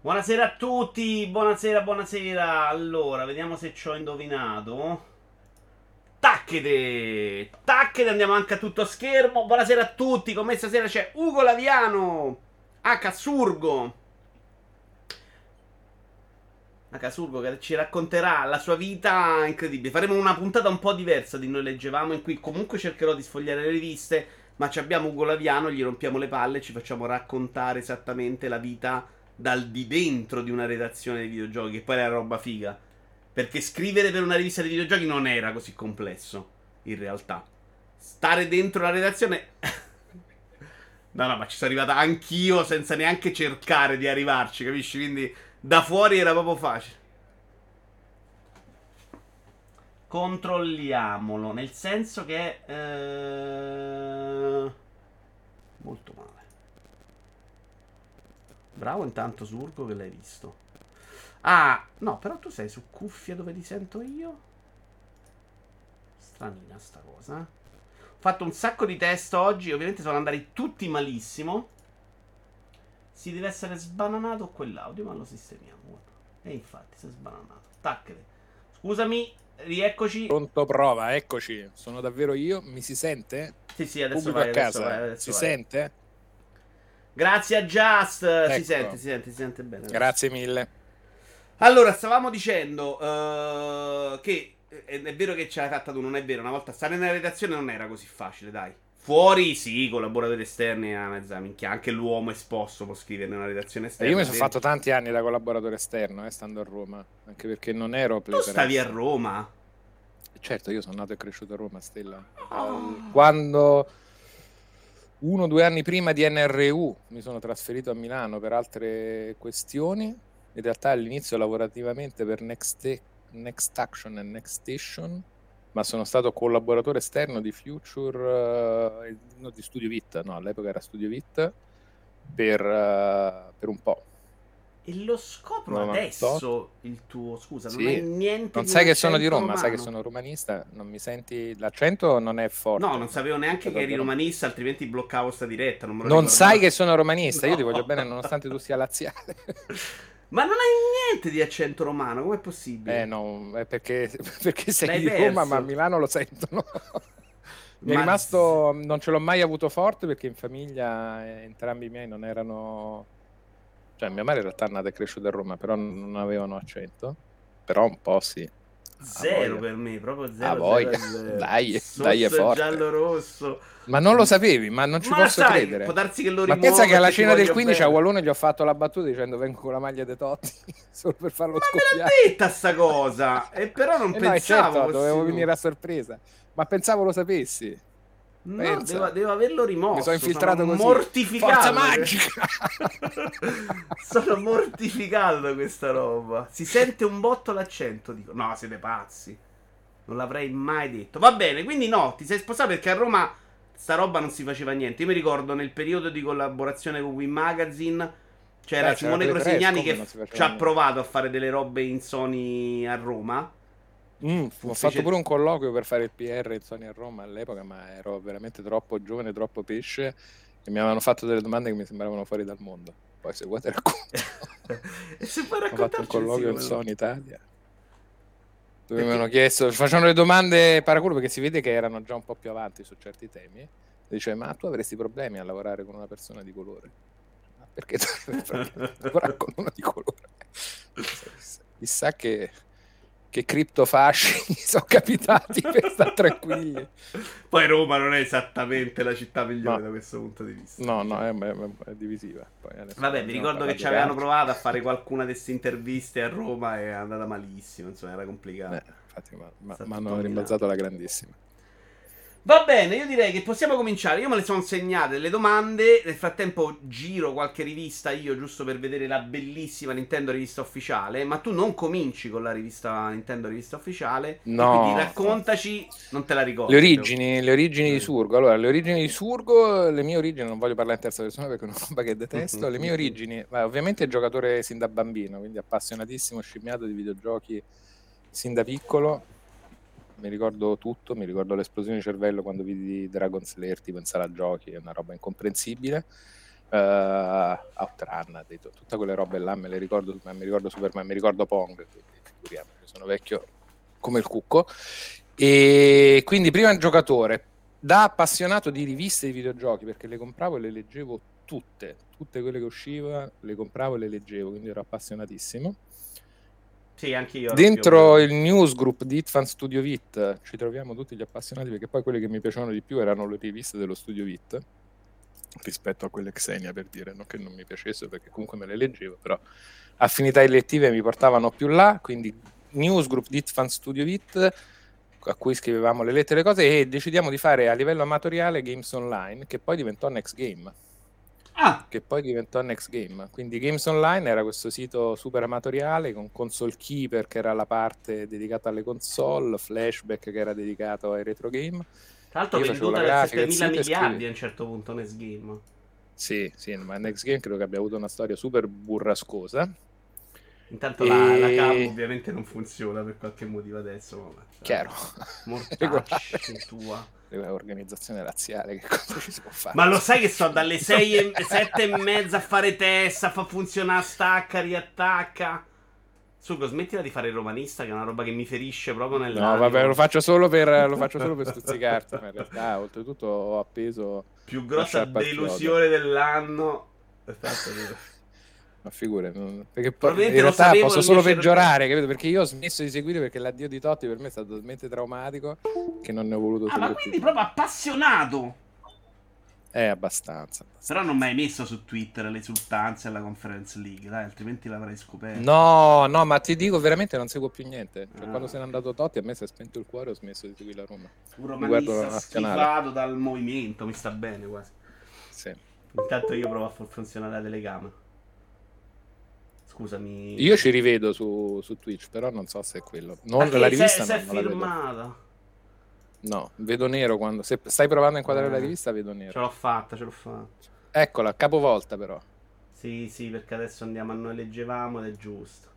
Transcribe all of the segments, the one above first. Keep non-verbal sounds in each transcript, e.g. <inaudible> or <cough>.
Buonasera a tutti, buonasera, buonasera. Allora, vediamo se ci ho indovinato. Tacchete! Tacchete, andiamo anche a tutto schermo. Buonasera a tutti, con me stasera c'è Ugo Laviano. A Casurgo. A Casurgo che ci racconterà la sua vita incredibile. Faremo una puntata un po' diversa di noi leggevamo, in cui comunque cercherò di sfogliare le riviste, ma abbiamo Ugo Laviano, gli rompiamo le palle e ci facciamo raccontare esattamente la vita dal di dentro di una redazione di videogiochi, che poi era roba figa. Perché scrivere per una rivista di videogiochi non era così complesso, in realtà. Stare dentro la redazione... <laughs> no, no, ma ci sono arrivata anch'io senza neanche cercare di arrivarci, capisci? Quindi da fuori era proprio facile. Controlliamolo, nel senso che... Eh... Molto male. Bravo intanto Surgo che l'hai visto. Ah, no, però tu sei su cuffia dove ti sento io? Stranina sta cosa. Ho fatto un sacco di test oggi, ovviamente sono andati tutti malissimo. Si deve essere sbananato quell'audio, ma lo sistemiamo. E infatti si è sbananato. Tacchere. Scusami, rieccoci. Pronto prova, eccoci. Sono davvero io. Mi si sente? Sì, sì, adesso Pubblico vai, a adesso casa. vai, adesso si vai. sente? Grazie a Just. Si Ecco. sente, si sente, si sente bene. adesso. Grazie mille. Allora, stavamo dicendo eh, che è, è vero che ce l'hai fatta tu, non è vero. Una volta stare nella redazione non era così facile, dai. Fuori, sì, collaboratori esterni, è una mezza minchia. Anche l'uomo esposto può scrivere nella redazione E esterna. io mi sono sì. fatto tanti anni da collaboratore esterno, eh, stando a Roma, anche perché non ero Tu stavi a Roma. Certo, io sono nato e cresciuto a Roma, Stella. Oh. Quando uno o due anni prima di NRU mi sono trasferito a Milano per altre questioni, in realtà all'inizio lavorativamente per Next, Next Action e Next Station, ma sono stato collaboratore esterno di Future, eh, no, di Studio Vita, no, all'epoca era Studio Vita, per, eh, per un po'. E lo scopro 98. adesso il tuo. Scusa, non Sì. hai niente Non sai che sono di Roma, sai che romano? sono romanista, non mi senti l'accento non è forte. No, non sapevo neanche che eri romanista, altrimenti bloccavo sta diretta. Non, Non sai che sono romanista, io ti No. voglio bene nonostante tu sia laziale. <laughs> Ma non hai niente di accento romano, com'è possibile? Eh no, è perché, <laughs> perché sei L'hai di Roma, perso. ma a Milano lo sentono. <laughs> Mi è Ma- rimasto, non ce l'ho mai avuto forte perché in famiglia eh, entrambi i miei non erano, cioè mia madre in realtà è nata e cresciuta a Roma, però non avevano accento, però un po' sì. Zero per me, proprio zero. Voglia. zero, zero. <laughs> Dai, dai, è forte. giallo-rosso. Ma non lo sapevi, ma non ci Ma posso sai, credere. può darsi che lo Ma pensa che alla cena del voglio 15 a bene. Wallone gli ho fatto la battuta dicendo vengo con la maglia dei Totti <laughs> solo per farlo Ma me l'ha scoppiare. detta sta cosa. E però non <laughs> Eh no, e pensavo certo, fosse dovevo venire a sorpresa. Ma pensavo lo sapessi. No, devo, devo averlo rimosso. Mi sono infiltrato sono così. mortificato. Forza magica! <laughs> sono mortificato da questa roba. Si sente un botto l'accento. Dico, no, siete pazzi. Non l'avrei mai detto. Va bene, quindi no, ti sei sposato perché a Roma sta roba non si faceva niente. Io mi ricordo nel periodo di collaborazione con Win Magazine c'era Beh, Simone come che ci ha niente. provato a fare delle robe in Sony a Roma. Mm, ho fatto pure un colloquio per fare il PR in Sony a Roma all'epoca, ma ero veramente troppo giovane, troppo pesce e mi avevano fatto delle domande che mi sembravano fuori dal mondo. Poi se vuoi te <laughs> racconto. se puoi ho fatto un colloquio in Sony Italia. Dove mi hanno chiesto, facevano le domande paraculo perché si vede che erano già un po' più avanti su certi temi. Dice, ma tu avresti problemi a lavorare con una persona di colore? Ma perché dovrei lavorare <laughs> con una di colore? Chissà che, che criptofasci <laughs> sono capitati per stare tranquilli. Poi Roma non è esattamente la città migliore No. da questo punto di vista. No, no, è, è- è divisiva. Vabbè, mi ricordo che ci avevano provato a fare qualcuna di queste interviste a Roma e è andata malissimo, insomma, era complicato. Eh, infatti, ma- ma- tutto hanno rimbalzato la grandissima. Va bene, io direi che possiamo cominciare. Io me le sono segnate le domande. Nel frattempo giro qualche rivista io, giusto per vedere la bellissima Nintendo rivista ufficiale. Ma tu non cominci con la rivista Nintendo rivista ufficiale. No. quindi raccontaci, non te la ricordo. Le origini, le origini Eh. di Surgo. Allora, le origini di Surgo, le mie origini, non voglio parlare in terza persona perché è una roba che detesto. Le mie <laughs> origini, beh, ovviamente giocatore sin da bambino, quindi appassionatissimo, scimmiato di videogiochi sin da piccolo. Mi ricordo tutto, mi ricordo l'esplosione di cervello quando vidi Dragon Slayer tipo in sala giochi, è una roba incomprensibile. uh, Outrun, detto, tutte quelle robe là me le ricordo, mi ricordo Superman, mi ricordo Pong, quindi sono vecchio come il cucco. E quindi prima giocatore, da appassionato di riviste di videogiochi, perché le compravo e le leggevo tutte, tutte quelle che uscivano, le compravo e le leggevo, quindi ero appassionatissimo. Sì, anche io. Dentro il newsgroup di Hitfan Studio Vit ci troviamo tutti gli appassionati perché poi quelle che mi piacevano di più erano le riviste dello Studio Vit rispetto a quelle Xenia per dire, non che non mi piacessero perché comunque me le leggevo, però affinità elettive mi portavano più là, quindi newsgroup di Hitfan Studio Vit a cui scrivevamo le lettere e le cose e decidiamo di fare a livello amatoriale Games Online che poi diventò Next Game Ah. Che poi diventò Next Game. Quindi Games Online era questo sito super amatoriale con Console Keeper che era la parte dedicata alle console, Flashback che era dedicato ai retro game. Tra l'altro venduta per 7.000 miliardi a un certo punto Next Game. Sì, sì, ma Next Game credo che abbia avuto una storia super burrascosa. Intanto e... la, la cam ovviamente non funziona per qualche motivo adesso. Vabbè, Chiaro. Mortacci <laughs> tua organizzazione razziale, che <laughs> cosa ci si può fare? Ma lo sai che sto dalle <laughs> 6 e 7 e mezza a fare testa, fa funzionare, stacca, riattacca. Sugo, smettila di fare il romanista, che è una roba che mi ferisce proprio nel. No, vabbè, lo faccio solo per, lo <laughs> faccio solo per stuzzicarti. ma in realtà, oltretutto, ho appeso. Più grossa delusione dell'anno. Aspetta, ma figure, perché poi in realtà posso solo peggiorare, capito? Perché io ho smesso di seguire perché l'addio di Totti per me è stato talmente traumatico che non ne ho voluto ah, ma quindi proprio appassionato. È abbastanza, abbastanza. Però non mi hai messo su Twitter le esultanze alla Conference League, dai, altrimenti l'avrei scoperto. No, no, ma ti dico veramente non seguo più niente. Cioè, ah. Quando se n'è andato Totti a me si è spento il cuore ho smesso di seguire la Roma. Un romanista schifato dal movimento, mi sta bene quasi. Sì. Intanto io provo a far funzionare la telecamera scusami. Io ci rivedo su, su Twitch, però non so se è quello. Non la rivista se, se è firmata. No, vedo nero quando. Se stai provando a inquadrare eh, la rivista, vedo nero. Ce l'ho fatta, ce l'ho fatta. Eccola, capovolta però. Sì, sì, perché adesso andiamo a noi leggevamo ed è giusto.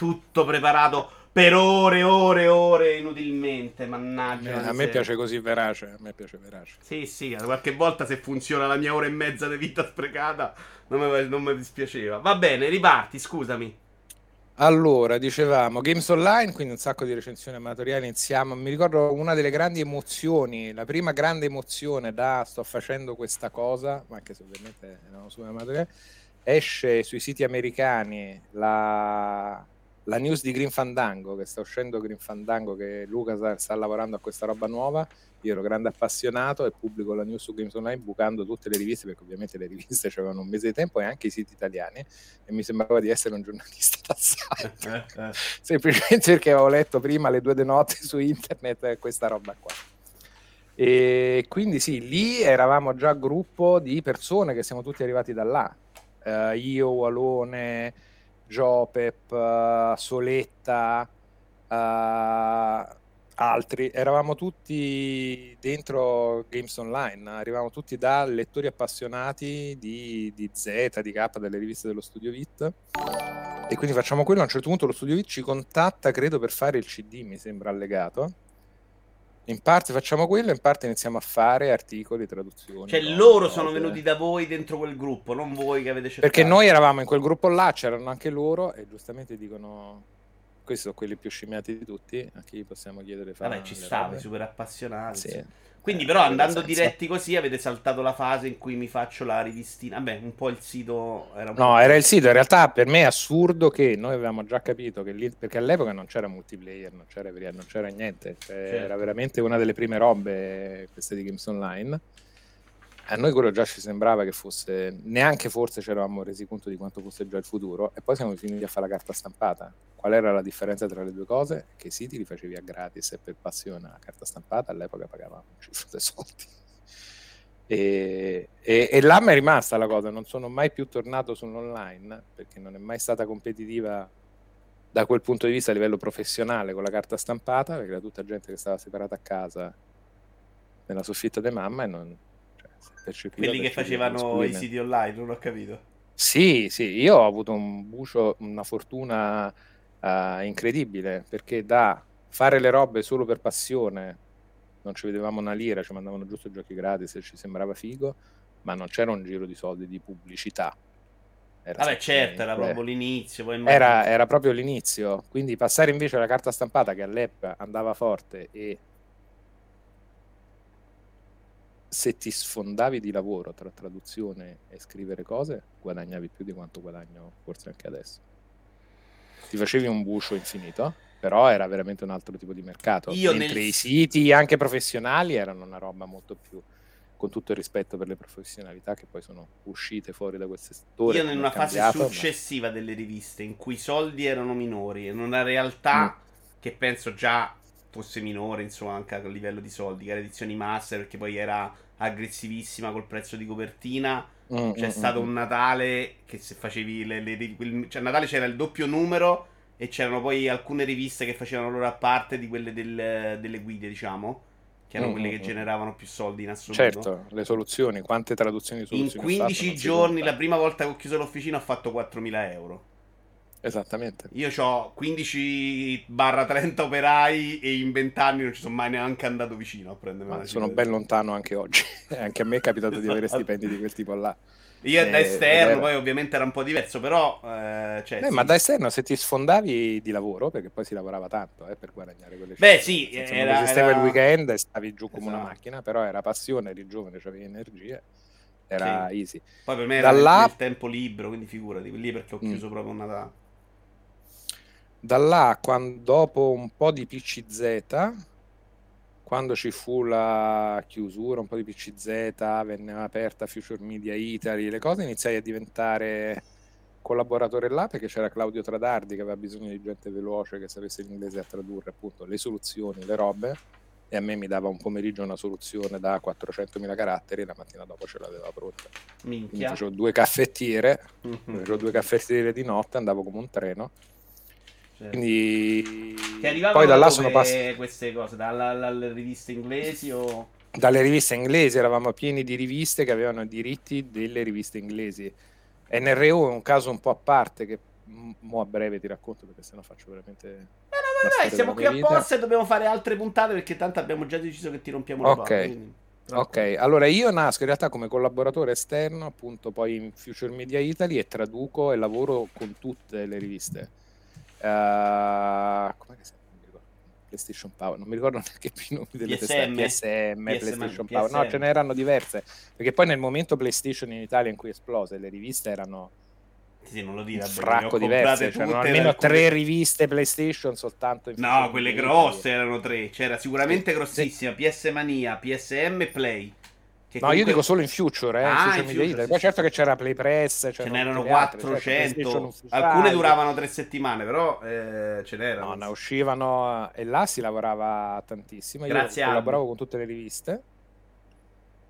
Tutto preparato per ore, ore, ore inutilmente. Mannaggia. A me, piace così verace. A me piace verace. Sì, sì, qualche volta se funziona la mia ora e mezza di vita sprecata, non mi, non mi dispiaceva. Va bene, riparti, scusami. Allora, dicevamo Games Online, quindi un sacco di recensioni amatoriali. Iniziamo. Mi ricordo una delle grandi emozioni, la prima grande emozione da sto facendo questa cosa, ma anche se ovviamente erano su amatoriali. Esce sui siti americani la la news di Green Fandango, che sta uscendo Green Fandango, che Luca sta, sta, lavorando a questa roba nuova. Io ero grande appassionato e pubblico la news su Games Online bucando tutte le riviste, perché ovviamente le riviste avevano un mese di tempo e anche i siti italiani, e mi sembrava di essere un giornalista <laughs> d'assalto. <laughs> Semplicemente perché avevo letto prima le due di notte su internet questa roba qua. E quindi sì, lì eravamo già gruppo di persone che siamo tutti arrivati da là. Uh, io, Walone, Jopep, uh, Soletta, uh, altri, eravamo tutti dentro Games Online, arrivavamo tutti da lettori appassionati di, di Z, di K, delle riviste dello Studio Vit. E quindi facciamo quello. A un certo punto lo Studio Vit ci contatta, credo, per fare il CD, mi sembra allegato in parte facciamo quello, in parte iniziamo a fare articoli, traduzioni. Cioè, no, loro cose. sono venuti da voi dentro quel gruppo, non voi che avete cercato. Perché noi eravamo in quel gruppo là, c'erano anche loro e giustamente dicono questi sono quelli più scimmiati di tutti, a chi possiamo chiedere fare. Vabbè, ci stavi, super appassionati. Sì. Quindi, eh, però, andando diretti così, avete saltato la fase in cui mi faccio la rivistina. Vabbè, un po' il sito era. no, era il sito. In realtà, per me è assurdo che noi avevamo già capito che lì, perché all'epoca non c'era multiplayer, non c'era, non c'era niente. Cioè, certo. Era veramente una delle prime robe queste di Games Online a noi quello già ci sembrava che fosse, neanche forse ci eravamo resi conto di quanto fosse già il futuro e poi siamo finiti a fare la carta stampata. Qual era la differenza tra le due cose? Che i siti li facevi a gratis e per passione la carta stampata all'epoca pagavamo un cifro dei soldi. E, e, e, là mi è rimasta la cosa, non sono mai più tornato sull'online perché non è mai stata competitiva da quel punto di vista a livello professionale con la carta stampata perché era tutta gente che stava separata a casa nella soffitta di mamma e non, percepita. Quelli che facevano i siti online, non ho capito. Sì, sì, io ho avuto un bucio, una fortuna uh, incredibile, perché da fare le robe solo per passione, non ci vedevamo una lira, ci mandavano giusto giochi gratis e ci sembrava figo, ma non c'era un giro di soldi di pubblicità. Era Vabbè, certo, era proprio l'inizio. Era, era, proprio l'inizio. Quindi passare invece alla carta stampata che all'epoca andava forte e se ti sfondavi di lavoro tra traduzione e scrivere cose, guadagnavi più di quanto guadagno forse anche adesso. Ti facevi un bucio infinito, però era veramente un altro tipo di mercato. Io Mentre nel... i siti anche professionali erano una roba molto più con tutto il rispetto per le professionalità che poi sono uscite fuori da quel settore. Io in una fase successiva ma... delle riviste in cui i soldi erano minori, in una realtà mm. che penso già fosse minore, insomma, anche a livello di soldi, che era edizioni master, perché poi era aggressivissima col prezzo di copertina. Mm, c'è mm, stato mm. un Natale che se facevi le, le, le, cioè a Natale c'era il doppio numero e c'erano poi alcune riviste che facevano loro a parte di quelle del, delle guide, diciamo che erano mm, quelle che mm, mm. generavano più soldi in assoluto. Certo, le soluzioni, quante traduzioni di soluzioni In 15 giorni, la prima volta che ho chiuso l'officina ho fatto 4.000 euro. Esattamente. Io ho 15 30 operai e in 20 anni non ci sono mai neanche andato vicino a prendermi Ma sono ben lontano anche oggi. <laughs> anche a me è capitato di avere stipendi di quel tipo là. Io eh, da esterno, poi ovviamente era un po' diverso, però... Eh, cioè, Beh, sì. Ma da esterno se ti sfondavi di lavoro, perché poi si lavorava tanto eh, per guadagnare quelle Beh sì, era, non esisteva era... il weekend e stavi giù come esatto. una macchina, però era passione, eri giovane, avevi energie, era sì. easy. Poi per me era là... il tempo libero, quindi figurati, lì perché ho mm. chiuso mm. proprio una data. Da là, quando, dopo un po' di PCZ, quando ci fu la chiusura un po' di PCZ, venne aperta Future Media Italy, le cose iniziai a diventare collaboratore là perché c'era Claudio Tradardi che aveva bisogno di gente veloce che sapesse l'inglese a tradurre appunto le soluzioni, le robe e a me mi dava un pomeriggio una soluzione da 400.000 caratteri e la mattina dopo ce l'aveva pronta. Minchia. Quindi facevo due caffettiere, mm-hmm. facevo due caffettiere di notte, andavo come un treno Certo. Quindi poi da là sono passate queste cose dalla, dalle riviste inglesi o dalle riviste inglesi eravamo pieni di riviste che avevano i diritti delle riviste inglesi. NRO è un caso un po' a parte che mo a breve ti racconto perché sennò faccio veramente No, no, no, dai, siamo qui apposta e dobbiamo fare altre puntate perché tanto abbiamo già deciso che ti rompiamo okay. Quindi... Ok, allora io nasco in realtà come collaboratore esterno, appunto poi in Future Media Italy e traduco e lavoro con tutte le riviste Uh, come si PlayStation Power, non mi ricordo <laughs> neanche più i nomi delle PSM, PSM, PSM PlayStation PSM. Power, no, ce n'erano diverse, perché poi nel momento PlayStation in Italia in cui esplose, le riviste erano sì, non lo dire, un fracco diverse, c'erano almeno alcune... tre riviste PlayStation soltanto No, quelle grosse erano tre, c'era sicuramente grossissima, PS Mania, PSM e Play. No, comunque... io dico solo in future, eh, ah, in future, future Poi certo che c'era Play Press, ce n'erano 400, alcune duravano tre settimane, però eh, ce n'erano. No, ne uscivano e là si lavorava tantissimo. Grazie io collaboravo con tutte le riviste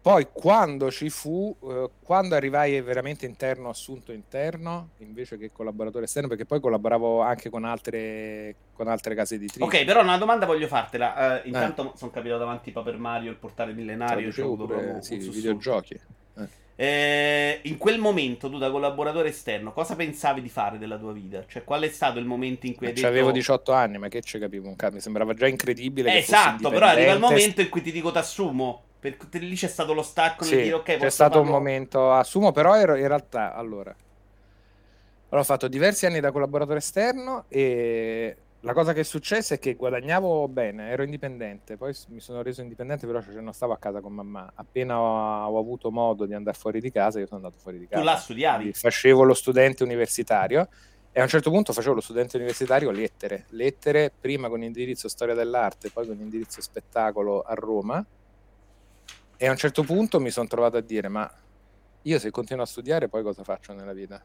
poi quando ci fu, eh, quando arrivai veramente interno, assunto interno, invece che collaboratore esterno, perché poi collaboravo anche con altre, con altre case editrici. Ok, però una domanda voglio fartela. Uh, intanto eh. sono capitato davanti Paper Mario, il portale millenario. Cioè, pure, sì, videogiochi. Eh. Eh, in quel momento tu da collaboratore esterno cosa pensavi di fare della tua vita? Cioè qual è stato il momento in cui hai detto... Avevo 18 anni, ma che ci capivo un cazzo, mi sembrava già incredibile. esatto, però arriva il momento in cui ti dico t'assumo perché lì c'è stato lo stacco sì, dire ok, c'è stato farlo... un momento assumo, però ero in realtà allora ho fatto diversi anni da collaboratore esterno e la cosa che è successa è che guadagnavo bene, ero indipendente, poi mi sono reso indipendente, però cioè, non stavo a casa con mamma. Appena ho, ho, avuto modo di andare fuori di casa, io sono andato fuori di casa. Tu là studiavi? facevo lo studente universitario e a un certo punto facevo lo studente universitario lettere, lettere prima con indirizzo storia dell'arte, poi con indirizzo spettacolo a Roma e a un certo punto mi sono trovato a dire, ma io se continuo a studiare poi cosa faccio nella vita?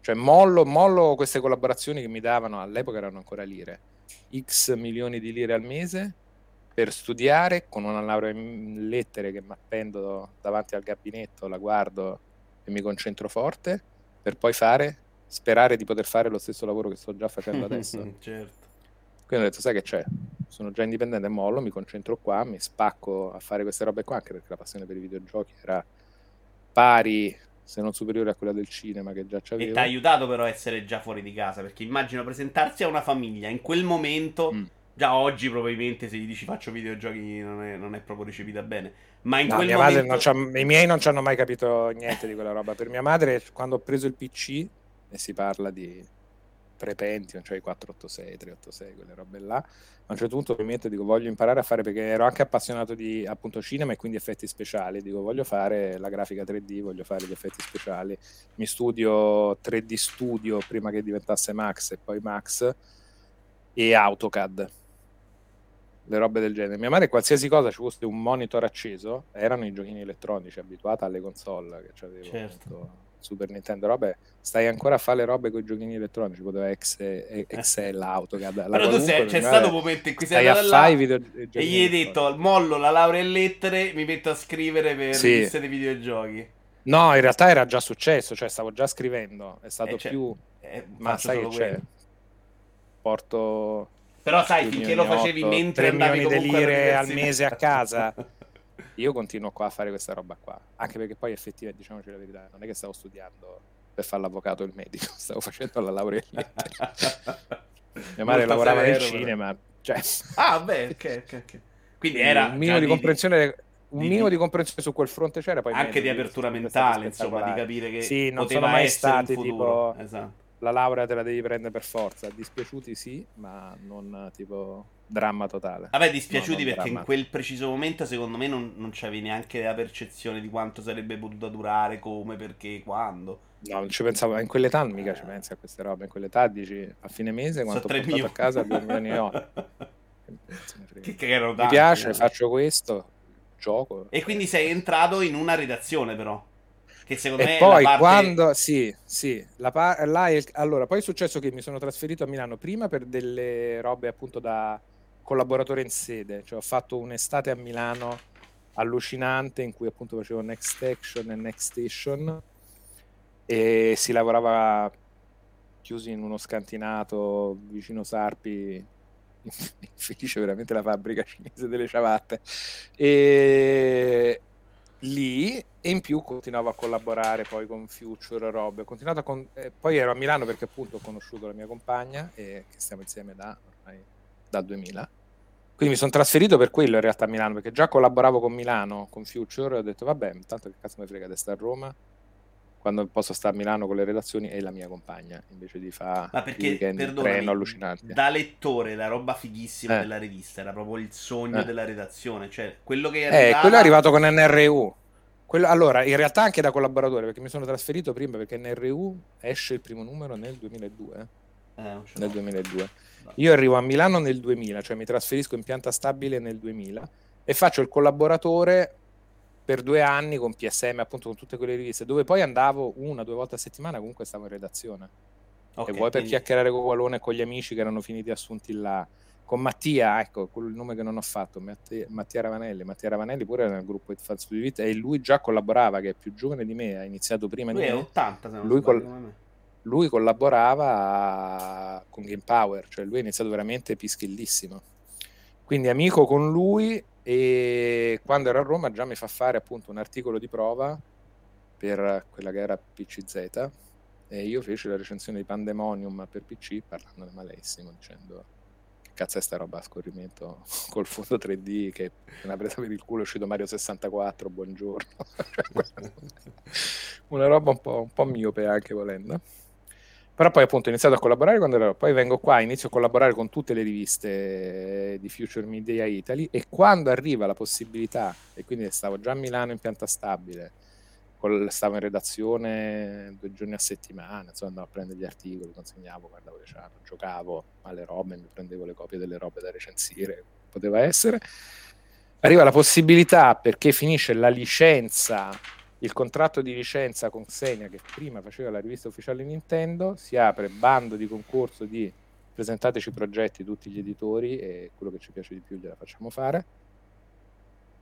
Cioè mollo, mollo queste collaborazioni che mi davano, all'epoca erano ancora lire, x milioni di lire al mese per studiare con una laurea in lettere che mi appendo davanti al gabinetto, la guardo e mi concentro forte, per poi fare, sperare di poter fare lo stesso lavoro che sto già facendo <laughs> adesso. certo. Quindi ho detto, sai che c'è? Sono già indipendente, mollo, mi concentro qua, mi spacco a fare queste robe qua, anche perché la passione per i videogiochi era pari, se non superiore a quella del cinema che già c'avevo. E ti ha aiutato però a essere già fuori di casa, perché immagino presentarsi a una famiglia in quel momento... Mm. Già oggi probabilmente se gli dici faccio videogiochi non è, non è proprio ricepita bene. Ma in No, quel mia momento... madre non c'ha- I miei non ci hanno mai capito niente di quella roba. Per mia madre, quando ho preso il PC, e si parla di pre-Pentium, cioè i 486, 386, quelle robe là, a un certo punto mi metto e dico voglio imparare a fare, perché ero anche appassionato di appunto cinema e quindi effetti speciali, dico voglio fare la grafica 3D, voglio fare gli effetti speciali, mi studio 3D Studio prima che diventasse Max e poi Max e AutoCAD. Le robe del genere. Mia madre qualsiasi cosa ci fosse un monitor acceso, erano i giochini elettronici, abituata alle console che c'avevo Certo. appunto, Super Nintendo, robe, stai ancora a fare le robe con i giochini elettronici, poteva ex- e- Excel, AutoCAD, la Però tu sei, c'è stato un momento in cui sei andato là video- e gli hai detto mollo la laurea in lettere, mi metto a scrivere per Sì. liste dei videogiochi. No, in realtà era già successo, cioè stavo già scrivendo, è stato Eh, cioè, più... Eh, Ma sai che c'è? Porto Però sai, finché lo facevi otto, mentre tre andavi milioni di comunque lire al mese a casa. <laughs> Io continuo qua a fare questa roba qua, anche perché poi effettivamente, diciamoci la verità, non è che stavo studiando per fare l'avvocato o il medico, <laughs> stavo facendo la laurea in. Mia madre lavorava nel severo, però. cinema, cioè Ah, beh, ok, ok. Quindi era un minimo di comprensione un di- minimo di- comprensione su quel fronte c'era poi anche di apertura mentale, insomma, di capire che Sì, non sono mai stati tipo Esatto. la laurea te la devi prendere per forza, dispiaciuti sì, ma non tipo dramma totale. Vabbè, dispiaciuti No, non perché in dramma. quel preciso momento, secondo me, non, non c'avevi neanche la percezione di quanto sarebbe potuta durare, come, perché, quando. No, non ci pensavo, in quell'età mica ci pensi a queste robe, in quell'età dici a fine mese quanto ho tre portato a casa 2 milioni 8. <laughs> Che, che erano Mi tanti, piace, eh. faccio questo, gioco. E quindi sei entrato in una redazione, però. Che secondo me E è poi parte... quando sì, sì, la pa- là è allora poi è successo che mi sono trasferito a Milano prima per delle robe appunto da collaboratore in sede, cioè ho fatto un'estate a Milano allucinante in cui appunto facevo Next Action e Next Station e si lavorava chiusi in uno scantinato vicino Sarpi <laughs> infelice veramente la fabbrica cinese delle ciabatte. E lì e in più continuavo a collaborare poi con Future robe. Ho con- eh, poi ero a Milano perché appunto ho conosciuto la mia compagna e che stiamo insieme da dal 2000 quindi mi sono trasferito per quello in realtà a Milano perché già collaboravo con Milano con Future e ho detto vabbè tanto che cazzo mi frega di stare a Roma quando posso stare a Milano con le redazioni e la mia compagna invece di fare Ma perché, treno allucinanti da lettore la roba fighissima Eh. della rivista era proprio il sogno Eh. della redazione, cioè quello che Eh, arrivava... quello è arrivato con NRU. Quello- allora, in realtà anche da collaboratore, perché mi sono trasferito prima, perché NRU esce il primo numero nel 2002. Eh, Nel l'ho. 2002. Io arrivo a Milano nel 2000, cioè mi trasferisco in pianta stabile nel 2000 e faccio il collaboratore per due anni con PSM, appunto con tutte quelle riviste, dove poi andavo una due volte a settimana, comunque stavo in redazione. Ok, e vuoi per quindi- chiacchierare con Walone e con gli amici che erano finiti assunti là. Con Mattia, ecco, quello il nome che non ho fatto, Mattia, Mattia Ravanelli. Mattia Ravanelli pure era nel gruppo It Fans to Vita e lui già collaborava, che è più giovane di me, ha iniziato prima Lui di è me. 80, se non Lui sbaglio, col- come me. Lui collaborava con Game Power, cioè lui ha iniziato veramente pischillissimo. Quindi amico con lui e quando ero a Roma già mi fa fare appunto un articolo di prova per quella che era PCZ e io feci la recensione di Pandemonium per PC parlandone malissimo dicendo che cazzo è sta roba a scorrimento <laughs> col fondo 3D che una presa per il culo è uscito Mario 64 buongiorno <laughs> <laughs> una roba un po', un po' miope anche volendo però poi appunto ho iniziato a collaborare quando ero poi vengo qua inizio a collaborare con tutte le riviste di Future Media Italy e quando arriva la possibilità e quindi stavo già a Milano in pianta stabile stavo in redazione due giorni a settimana insomma andavo a prendere gli articoli consegnavo guardavo le chat giocavo alle robe mi prendevo le copie delle robe da recensire poteva essere. Arriva la possibilità perché finisce la licenza il contratto di licenza con Xenia che prima faceva la rivista ufficiale Nintendo si apre bando di concorso di presentateci progetti tutti gli editori e quello che ci piace di più gliela facciamo fare.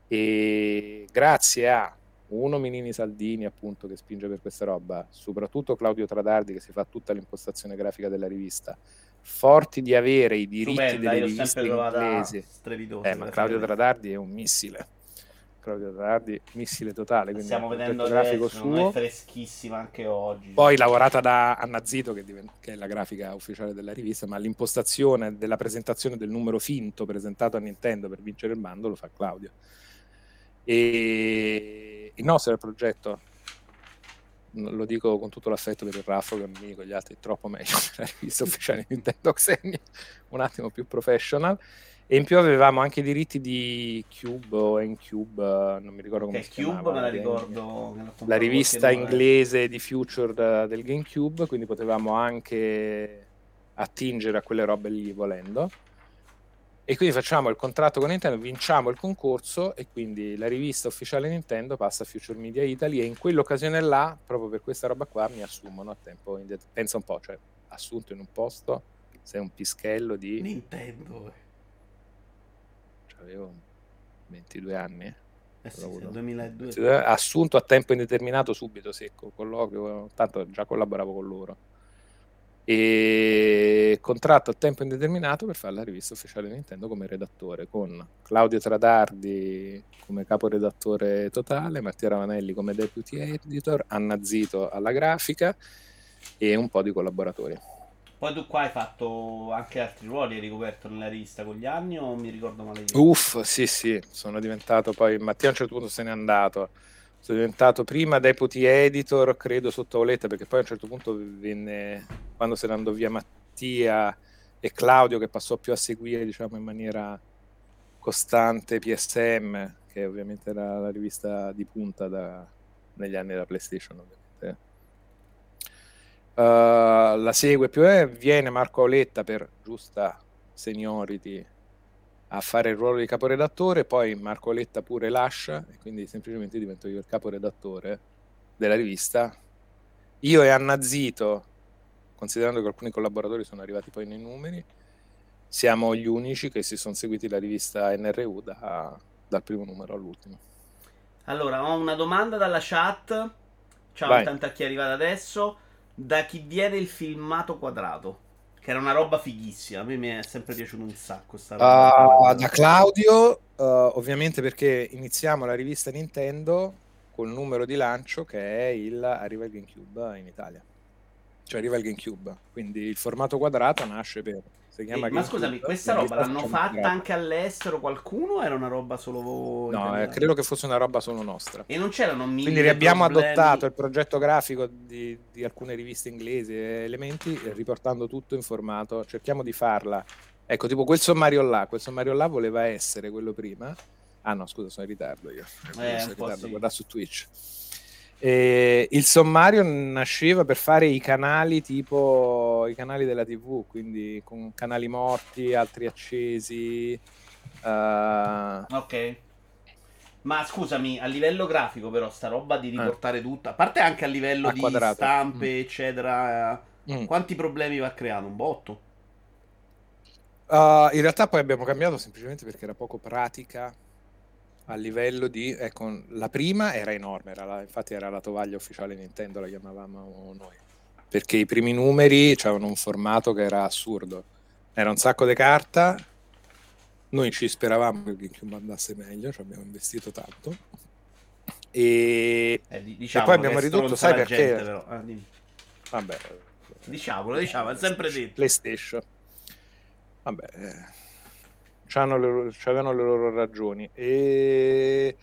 E grazie a uno Minini Saldini appunto che spinge per questa roba soprattutto Claudio Tradardi che si fa tutta l'impostazione grafica della rivista forti di avere i diritti Stupenda, delle riviste inglesi. eh, ma Claudio. Tradardi è un missile Claudio Tradardi missile totale Stiamo è vedendo progetto grafico adesso, suo è freschissima anche oggi. poi lavorata da Anna Zito che, diven- che è la grafica ufficiale della rivista ma l'impostazione della presentazione del numero finto presentato a Nintendo per vincere il bando lo fa Claudio E il nostro era il progetto, lo dico con tutto l'affetto per il Raffo che è un amico, gli altri è troppo meglio <laughs> la rivista ufficiale Nintendo Xenia, un attimo più professional. E in più avevamo anche i diritti di Cube o N-Cube, non mi ricordo come che si Cube me la ricordo. La rivista inglese di Future del GameCube, quindi potevamo anche attingere a quelle robe lì volendo. E quindi facciamo il contratto con Nintendo, vinciamo il concorso e quindi la rivista ufficiale Nintendo passa a Future Media Italy e in quell'occasione là, proprio per questa roba qua, mi assumono a tempo indeterminato. Pensa un po', cioè assunto in un posto, sei un pischello di... Nintendo. Cioè, avevo 22 anni. Eh sì, 2002. Assunto a tempo indeterminato subito, secco, colloquio, tanto già collaboravo con loro e contratto a tempo indeterminato per fare la rivista ufficiale Nintendo come redattore con Claudio Tradardi come caporedattore totale, Mattia Ravanelli come deputy editor, Anna Zito alla grafica e un po' di collaboratori. Poi tu qua hai fatto anche altri ruoli, hai ricoperto nella rivista con gli anni o mi ricordo male io? Uff, sì sì, sono diventato poi, Mattia a un certo punto se n'è andato sono diventato prima deputy editor, credo sotto Oletta, perché poi a un certo punto venne, quando se ne andò via Mattia e Claudio che passò più a seguire diciamo in maniera costante PSM, che ovviamente era la rivista di punta da, negli anni della PlayStation ovviamente. Uh, la segue più è, viene Marco Auletta per giusta seniority a fare il ruolo di caporedattore, poi Marco Letta pure lascia e quindi semplicemente divento io il caporedattore della rivista. Io e Anna Zito, considerando che alcuni collaboratori sono arrivati poi nei numeri, siamo gli unici che si sono seguiti la rivista NRU da, dal primo numero all'ultimo. Allora, ho una domanda dalla chat. Ciao Vai. tanto a chi è arrivato adesso. Da chi viene il filmato quadrato? Che era una roba fighissima. A me mi è sempre piaciuto un sacco. Sta roba. Uh, da Claudio, uh, ovviamente perché iniziamo la rivista Nintendo col numero di lancio che è il Arriva il GameCube in Italia. Cioè arriva il GameCube. Quindi il formato quadrato nasce per si chiama eh, ma scusami, questa roba l'hanno fatta anche all'estero qualcuno o era una roba solo voi? No, eh, credo che fosse una roba solo nostra. E non c'erano mille Quindi abbiamo adottato il progetto grafico di, di alcune riviste inglesi e elementi, riportando tutto in formato. Cerchiamo di farla. Ecco, tipo quel sommario là, quel sommario là voleva essere quello prima. Ah no, scusa, sono in ritardo io. Eh, sono in ritardo, sì. guarda su Twitch. E il sommario nasceva per fare i canali tipo i canali della TV, quindi con canali morti, altri accesi. Uh... Ok. Ma scusami, a livello grafico, però, sta roba di riportare eh. tutto, a parte anche a livello a di quadrato. stampe, mm. eccetera, mm. quanti problemi va creando? Un botto? Uh, in realtà poi abbiamo cambiato semplicemente perché era poco pratica a livello di ecco, la prima era enorme, era la, infatti era la tovaglia ufficiale Nintendo, la chiamavamo noi, perché i primi numeri avevano un formato che era assurdo, era un sacco di carta, noi ci speravamo che GameCube andasse meglio, ci abbiamo investito tanto, e, eh, diciamo e poi abbiamo ridotto, sai perché? Gente, però. Ah, Vabbè, diciamolo, diciamo, è sempre detto. PlayStation. Vabbè, eh avevano le loro ragioni. E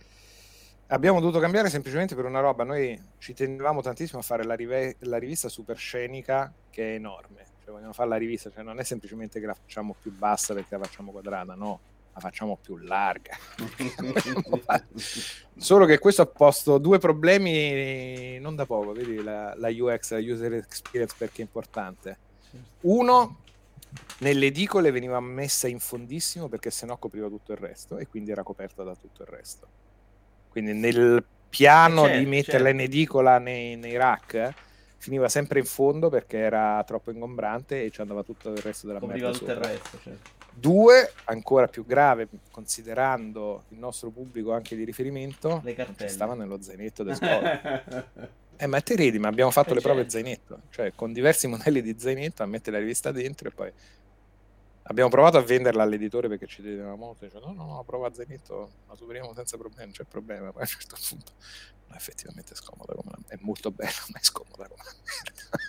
abbiamo dovuto cambiare semplicemente per una roba. Noi ci tenevamo tantissimo a fare la, rive- la rivista super scenica che è enorme. Cioè vogliamo fare la rivista cioè non è semplicemente che la facciamo più bassa perché la facciamo quadrata no. La facciamo più larga. <laughs> Solo che questo ha posto due problemi non da poco vedi la, la UX la user experience perché è importante. Uno nelle edicole veniva messa in fondissimo perché sennò copriva tutto il resto e quindi era coperta da tutto il resto. Quindi nel piano certo, di metterla certo. in edicola nei, nei rack eh, finiva sempre in fondo perché era troppo ingombrante e ci andava tutto il resto della copriva tutto il resto, certo. Due, ancora più grave, considerando il nostro pubblico anche di riferimento, stava nello zainetto del scuola. <laughs> Eh, ma te ridi, ma abbiamo fatto eh, le prove certo. zainetto, cioè con diversi modelli di zainetto a mettere la rivista dentro e poi abbiamo provato a venderla all'editore perché ci chiedeva molto, dice no, no, no, prova zainetto, la superiamo senza problemi, non c'è problema, poi a un certo punto no, effettivamente è scomoda è molto bella, ma è scomoda come una merda.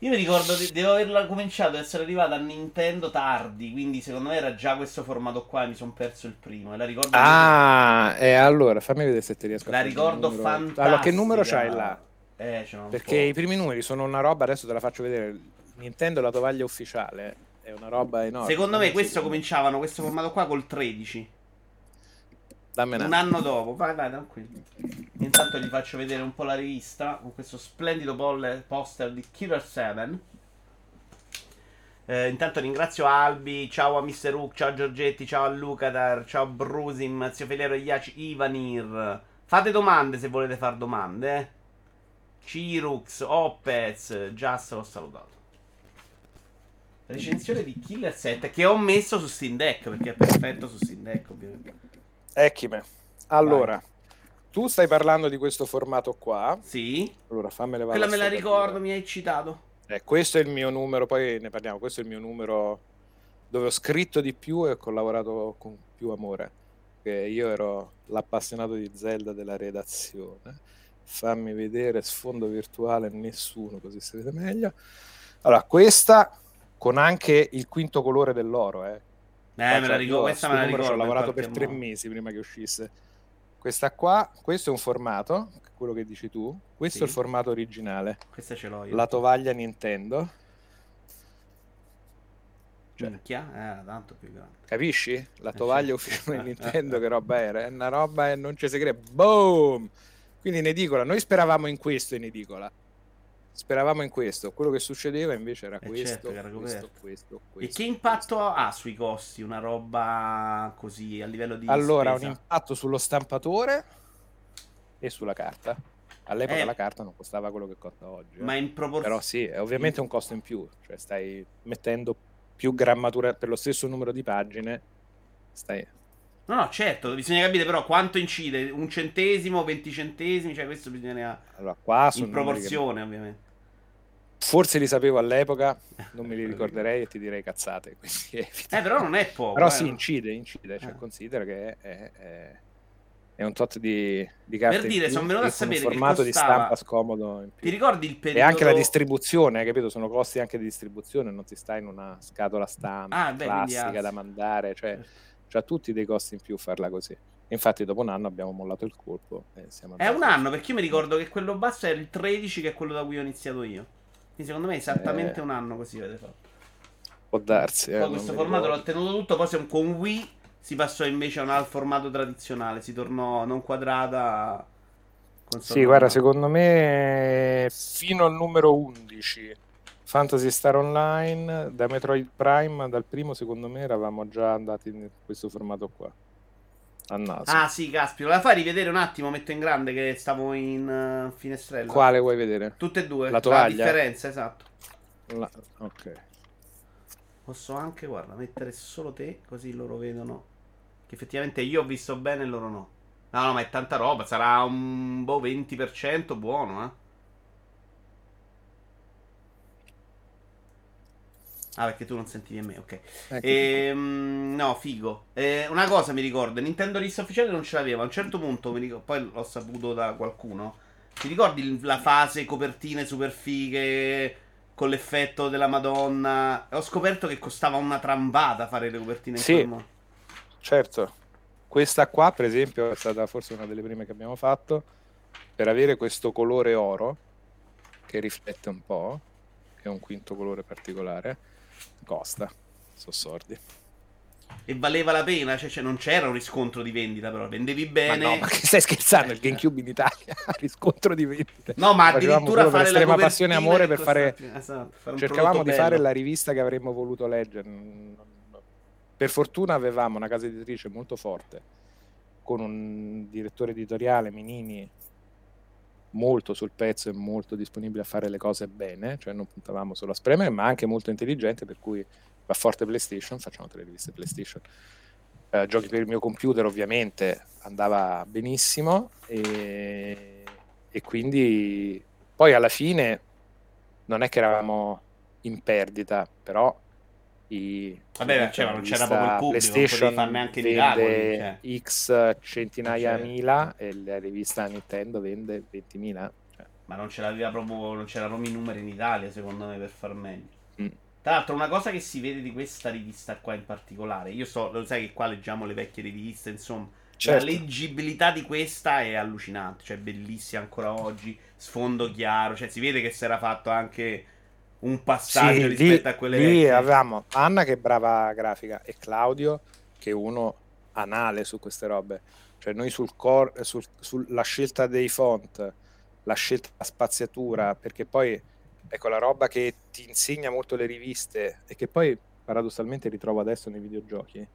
Io mi ricordo che devo averla cominciato ad essere arrivata a Nintendo tardi, quindi secondo me era già questo formato qua e mi sono perso il primo. E la ricordo Ah, e allora fammi vedere se ti riesco La a ricordo fantastica. Allora, che numero c'hai là? Eh, Perché i primi numeri sono una roba, adesso te la faccio vedere. Nintendo la tovaglia ufficiale è una roba enorme. Secondo me questo cominciavano questo formato qua col 13. Dammi una. Un anno dopo, vai, vai, tranquillo. Intanto gli faccio vedere un po' la rivista con questo splendido poster di Killer 7. Eh, intanto ringrazio Albi, ciao a Mr. Hook, ciao a Giorgetti, ciao a Lucatar, ciao a Brusim, Zio Feliero Iaci, Ivanir. Fate domande se volete fare domande. Cirux, Opez, Just l'ho salutato. Recensione di Killer 7 che ho messo su Steam Deck perché è perfetto su Steam Deck ovviamente. Ecchime. Allora, tu stai parlando di questo formato qua. Sì. Allora, fammele Quella me la ricordo, mi hai citato. Eh, questo è il mio numero, poi ne parliamo. Questo è il mio numero dove ho scritto di più e ho collaborato con più amore. Che io ero l'appassionato di Zelda della redazione. Fammi vedere sfondo virtuale, nessuno, così si vede meglio. Allora, questa con anche il quinto colore dell'oro, eh. Eh, me la ricordo, questa me la ricordo. Ho lavorato per tre modo. mesi prima che uscisse. Questa qua, questo è un formato, quello che dici tu. Questo Sì. è il formato originale. Questa ce l'ho io. La tovaglia Nintendo. cioè- Minchia, eh, tanto più grande. Capisci? La Eh, tovaglia sì. ufficiale di <laughs> Nintendo, che roba era? È una roba e non si crede. Boom! Quindi in edicola, noi speravamo in questo in edicola. Speravamo in questo. Quello che succedeva invece era Eh, questo, certo era questo, coperto. questo, E questo, che impatto ha sui costi una roba così a livello di Allora, spesa? un impatto sullo stampatore e sulla carta. All'epoca Eh. la carta non costava quello che costa oggi. eh. Ma in proporzione Però sì, è ovviamente un costo in più, cioè stai mettendo più grammatura per lo stesso numero di pagine. Stai... No, no, certo, bisogna capire però quanto incide, un centesimo, 20 centesimi, cioè questo bisogna Allora, qua in numeri che proporzione, ovviamente. Forse li sapevo all'epoca, non me li ricorderei e ti direi cazzate. <laughs> Eh, però non è poco. Però eh, no? incide, incide, cioè Eh. considera che è, è- è un tot di, di carte Per dire, più sono venuto a e un sapere che formato di costava- stampa scomodo in Ti ricordi il E periodo anche la distribuzione, hai capito? Sono costi anche di distribuzione, non ti sta in una scatola stampa Ah, beh, classica da mandare, cioè Certo. c'ha tutti dei costi in più farla così. Infatti dopo un anno abbiamo mollato il colpo e È un anno, perché io mi ricordo che quello basso era il 13 che è quello da cui ho iniziato io. Quindi secondo me è esattamente Eh. un anno così avete fatto. Può darsi. eh, Poi questo formato l'ho tenuto tutto, poi se- con Wii si passò invece a un al formato tradizionale, si tornò non quadrata. Sì, guarda, secondo me fino al numero 11 Fantasy Star Online da Metroid Prime, dal primo secondo me eravamo già andati in questo formato qua. A naso. Ah sì, caspita, la fai rivedere un attimo, metto in grande che stavo in eh, finestrella. Quale vuoi vedere? Tutte e due. La tovaglia? differenza, esatto. La- Ok. Posso anche, guarda, mettere solo te, così loro vedono che effettivamente io ho visto bene e loro no. No, no, ma è tanta roba, sarà un boh 20% buono, eh. Ah, perché tu non sentivi me, ok. Ecco. Ehm, no, figo. Eh, una cosa mi ricordo, Nintendo lista ufficiale non ce l'aveva. A un certo punto, mi ricordo, poi l'ho saputo da qualcuno. Ti ricordi la fase copertine super fighe con l'effetto della Madonna? Ho scoperto che costava una trambata fare le copertine in Sì. modo. Certo, questa qua per esempio è stata forse una delle prime che abbiamo fatto per avere questo colore oro che riflette un po', che è un quinto colore particolare, costa, sono sordi. E valeva la pena, cioè, cioè, non c'era un riscontro di vendita, però vendevi Ma bene. no, ma che stai scherzando? Il GameCube in Italia, <laughs> riscontro di vendite. No, ma addirittura fare la passione e amore per fare- più- esatto, fare Cercavamo di fare bello. la rivista che avremmo voluto leggere. Per fortuna avevamo una casa editrice molto forte, con un direttore editoriale, Minini, molto sul pezzo e molto disponibile a fare le cose bene, cioè non puntavamo solo a spremere, ma anche molto intelligente, per cui va forte PlayStation, facciamo tre riviste PlayStation. Eh, giochi per il mio computer ovviamente andava benissimo e, e quindi poi alla fine non è che eravamo in perdita, però i, Vabbè, cioè, non c'era proprio il pubblico, non PlayStation fare neanche miracoli, vende X centinaia mila e la rivista Nintendo vende 20.000. Cioè, Ma non, ce l'aveva proprio, non c'erano proprio i numeri in Italia, secondo me, per far meglio. Mm. Tra l'altro, una cosa che si vede di questa rivista qua in particolare, io so, lo sai che qua leggiamo le vecchie riviste, insomma, certo. la leggibilità di questa è allucinante, cioè bellissima ancora oggi, sfondo chiaro, cioè si vede che si era fatto anche un passaggio sì, rispetto lì, a quelle lì vecchie. avevamo Anna che è brava grafica e Claudio che è uno anale su queste robe. Cioè noi sul core, sul, sulla scelta dei font, la scelta della spaziatura, perché poi ecco la roba che ti insegna molto le riviste e che poi paradossalmente ritrovo adesso nei videogiochi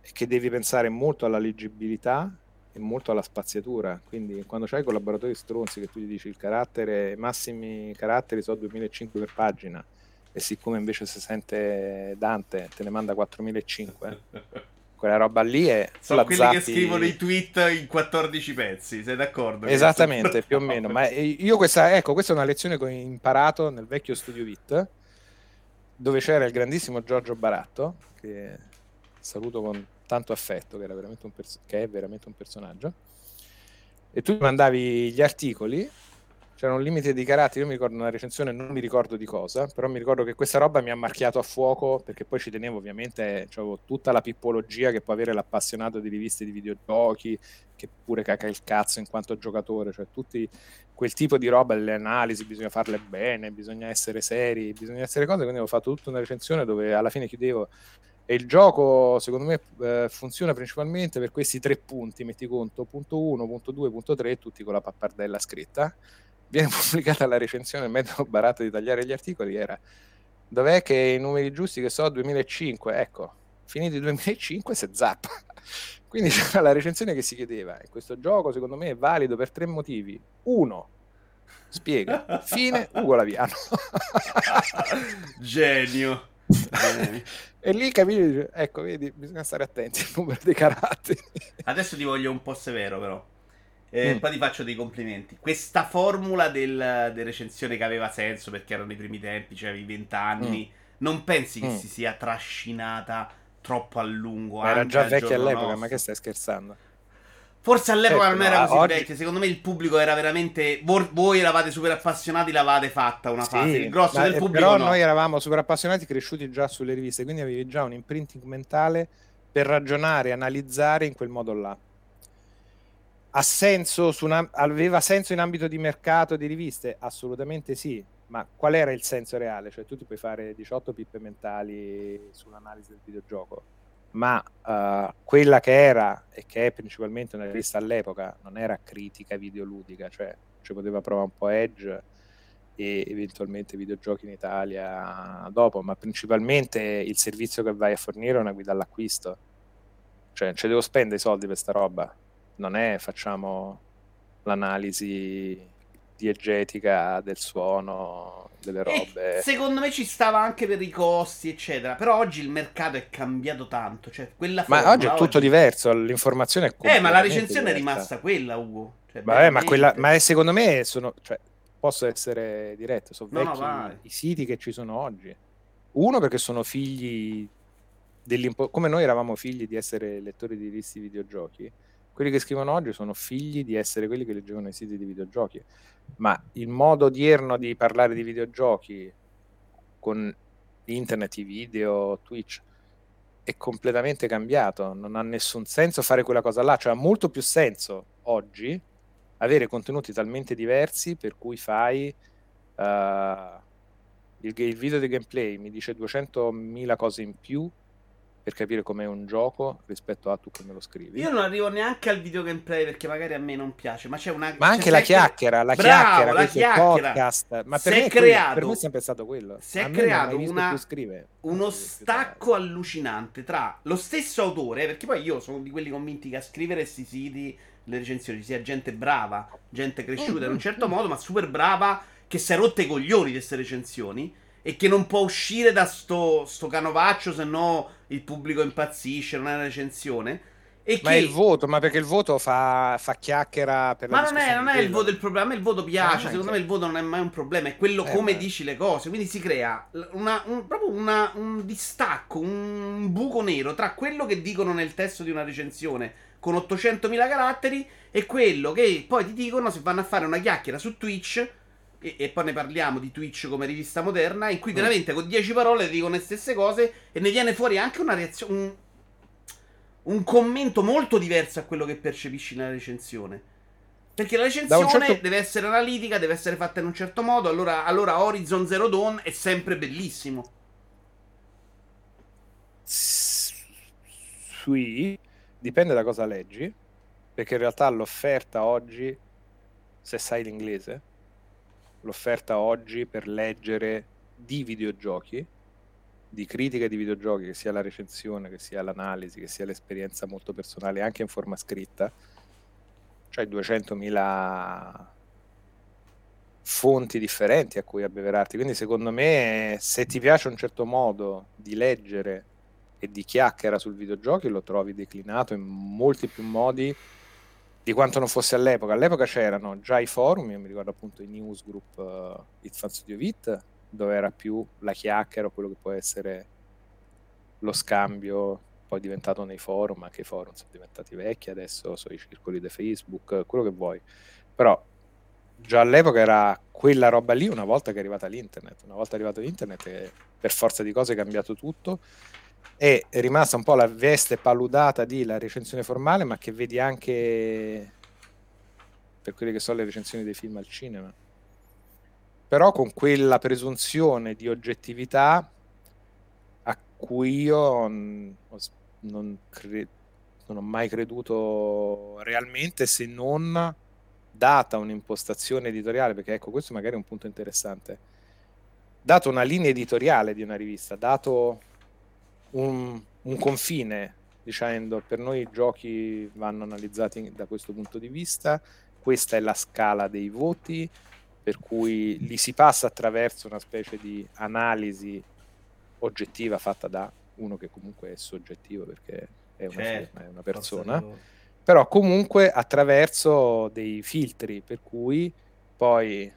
è che devi pensare molto alla leggibilità e molto alla spaziatura. Quindi quando c'hai collaboratori stronzi che tu gli dici il carattere, massimi caratteri sono 2005 per pagina e siccome invece si sente Dante te ne manda 4005 <laughs> quella roba lì è sono quelli zappi... che scrivono i tweet in 14 pezzi sei d'accordo? esattamente più o meno <laughs> ma io questa ecco questa è una lezione che ho imparato nel vecchio studio VIT dove c'era il grandissimo Giorgio Baratto che saluto con tanto affetto che, pers- che è veramente un personaggio. E tu mandavi gli articoli c'era un limite di caratteri, io mi ricordo una recensione, non mi ricordo di cosa, però mi ricordo che questa roba mi ha marchiato a fuoco perché poi ci tenevo ovviamente, avevo tutta la pippologia che può avere l'appassionato di riviste di videogiochi, che pure caca il cazzo in quanto giocatore, cioè tutti quel tipo di roba, le analisi, bisogna farle bene, bisogna essere seri, bisogna essere cose, quindi ho fatto tutta una recensione dove alla fine chiudevo e il gioco secondo me eh, funziona principalmente per questi tre punti, metti conto, punto 1, punto 2, punto 3, tutti con la pappardella scritta viene <laughs> pubblicata la recensione, il metodo barato di tagliare gli articoli era dov'è che i numeri giusti che so 2005, ecco, finiti 2005 se zappa. <laughs> Quindi <laughs> c'era la recensione che si chiedeva, e questo gioco secondo me è valido per tre motivi. Uno, spiega, fine, Ugo Laviano. Genio. E lì capito, ecco, vedi, bisogna stare attenti al numero dei caratteri. Adesso ti voglio un po' severo però. Eh, mm. Poi ti faccio dei complimenti. Questa formula del, del, recensione che aveva senso perché erano i primi tempi, cioè avevi vent'anni, mm. non pensi che mm. si sia trascinata troppo a lungo? Ma era già vecchia all'epoca, nostro. ma che stai scherzando? Forse all'epoca certo, non era così oggi... vecchia, secondo me il pubblico era veramente. Voi eravate super appassionati, l'avate fatta una fase. il grosso del pubblico. Però no. noi eravamo super appassionati, cresciuti già sulle riviste, quindi avevi già un imprinting mentale per ragionare analizzare in quel modo là ha senso una, aveva senso in ambito di mercato di riviste? Assolutamente sì, ma qual era il senso reale? Cioè tu ti puoi fare 18 pippe mentali sull'analisi del videogioco, ma uh, quella che era e che è principalmente una rivista all'epoca non era critica videoludica, cioè ci poteva provare un po' Edge e eventualmente videogiochi in Italia dopo, ma principalmente il servizio che vai a fornire è una guida all'acquisto. Cioè, ci devo spendere i soldi per sta roba non è facciamo l'analisi diegetica del suono, delle robe. E secondo me ci stava anche per i costi, eccetera. Però oggi il mercato è cambiato tanto. Cioè, quella ma oggi è tutto oggi... diverso, l'informazione è Eh, ma la recensione diversa. è rimasta quella, Ugo. Cioè, Vabbè, ma, quella, ma secondo me sono. Cioè, posso essere diretto, sono no, vecchi no, i siti che ci sono oggi. Uno perché sono figli come noi eravamo figli di essere lettori di riviste videogiochi quelli che scrivono oggi sono figli di essere quelli che leggevano i siti di videogiochi, ma il modo odierno di parlare di videogiochi con internet, i video, Twitch è completamente cambiato, non ha nessun senso fare quella cosa là, cioè ha molto più senso oggi avere contenuti talmente diversi per cui fai uh, il, il video di gameplay mi dice 200.000 cose in più per capire com'è un gioco rispetto a tu che me lo scrivi. Io non arrivo neanche al video gameplay perché magari a me non piace, ma c'è una Ma anche la chiacchiera, la Bravo, chiacchiera, la chiacchiera. podcast, ma per me, creato, per me è sempre stato quello. Si è creato una, uno stacco allucinante tra lo stesso autore, perché poi io sono di quelli convinti che a scrivere questi siti le recensioni ci sia gente brava, gente cresciuta in un certo modo, ma super brava che si è rotta i coglioni di queste recensioni e che non può uscire da sto, sto canovaccio, se no il pubblico impazzisce, non è una recensione. E ma che... è il voto, ma perché il voto fa, fa chiacchiera per ma la Ma non è, non è il voto il problema, a me il voto piace, ah, secondo me il voto non è mai un problema, è quello eh, come beh. dici le cose, quindi si crea una, un, proprio una, un distacco, un buco nero tra quello che dicono nel testo di una recensione con 800.000 caratteri e quello che poi ti dicono se vanno a fare una chiacchiera su Twitch e, e, poi ne parliamo di Twitch come rivista moderna, in cui mm. veramente con 10 parole dicono le stesse cose e ne viene fuori anche una reazione, un, un commento molto diverso a quello che percepisci nella recensione. Perché la recensione certo... deve essere analitica, deve essere fatta in un certo modo. Allora, allora Horizon Zero Dawn è sempre bellissimo. Sì, dipende da cosa leggi. Perché in realtà l'offerta oggi, se sai l'inglese, l'offerta oggi per leggere di videogiochi, di critica di videogiochi, che sia la recensione, che sia l'analisi, che sia l'esperienza molto personale, anche in forma scritta, cioè 200.000 fonti differenti a cui abbeverarti. Quindi secondo me se ti piace un certo modo di leggere e di chiacchiera sul videogiochi lo trovi declinato in molti più modi di quanto non fosse all'epoca. All'epoca c'erano già i forum, io mi ricordo appunto i newsgroup uh, It Fan Studio Vit, dove era più la chiacchiera o quello che può essere lo scambio, poi diventato nei forum, anche i forum sono diventati vecchi, adesso sono i circoli di Facebook, quello che vuoi. Però già all'epoca era quella roba lì una volta che è arrivata l'internet, una volta arrivato l'internet per forza di cose è cambiato tutto è rimasta un po' la veste paludata di la recensione formale, ma che vedi anche per quelle che sono le recensioni dei film al cinema. Però con quella presunzione di oggettività a cui io non, cre- non ho mai creduto realmente se non data un'impostazione editoriale, perché ecco questo magari è un punto interessante, dato una linea editoriale di una rivista, dato un, un confine dicendo per noi i giochi vanno analizzati da questo punto di vista, questa è la scala dei voti, per cui li si passa attraverso una specie di analisi oggettiva fatta da uno che comunque è soggettivo perché è una, certo, firma, è una persona, però comunque attraverso dei filtri per cui poi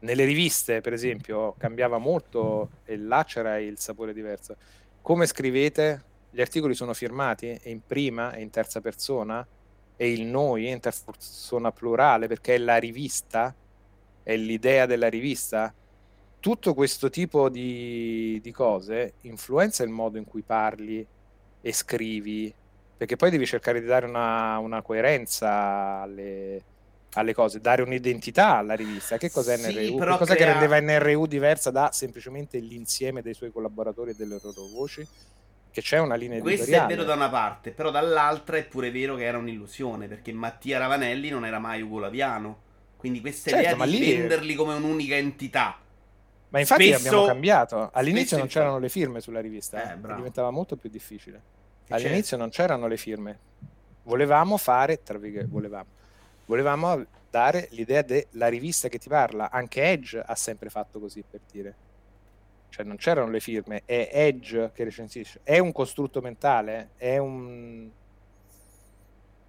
nelle riviste per esempio cambiava molto e là c'era il sapore diverso come scrivete? Gli articoli sono firmati in prima e in terza persona e il noi è in terza persona plurale perché è la rivista, è l'idea della rivista. Tutto questo tipo di, di cose influenza il modo in cui parli e scrivi, perché poi devi cercare di dare una, una coerenza alle, alle cose, dare un'identità alla rivista. Che cos'è sì, NRU? Che cosa crea... che rendeva NRU diversa da semplicemente l'insieme dei suoi collaboratori e delle loro voci? Che c'è una linea Questo editoriale. è vero da una parte, però dall'altra è pure vero che era un'illusione, perché Mattia Ravanelli non era mai Ugo Laviano. Quindi questa certo, idea di lì... venderli come un'unica entità. Ma infatti spesso... abbiamo cambiato. All'inizio non c'erano le firme sulla rivista, eh, diventava molto più difficile. All'inizio certo. non c'erano le firme. Volevamo fare, tra virgolette, volevamo volevamo dare l'idea della rivista che ti parla. Anche Edge ha sempre fatto così per dire. Cioè non c'erano le firme, è Edge che recensisce. È un costrutto mentale, è un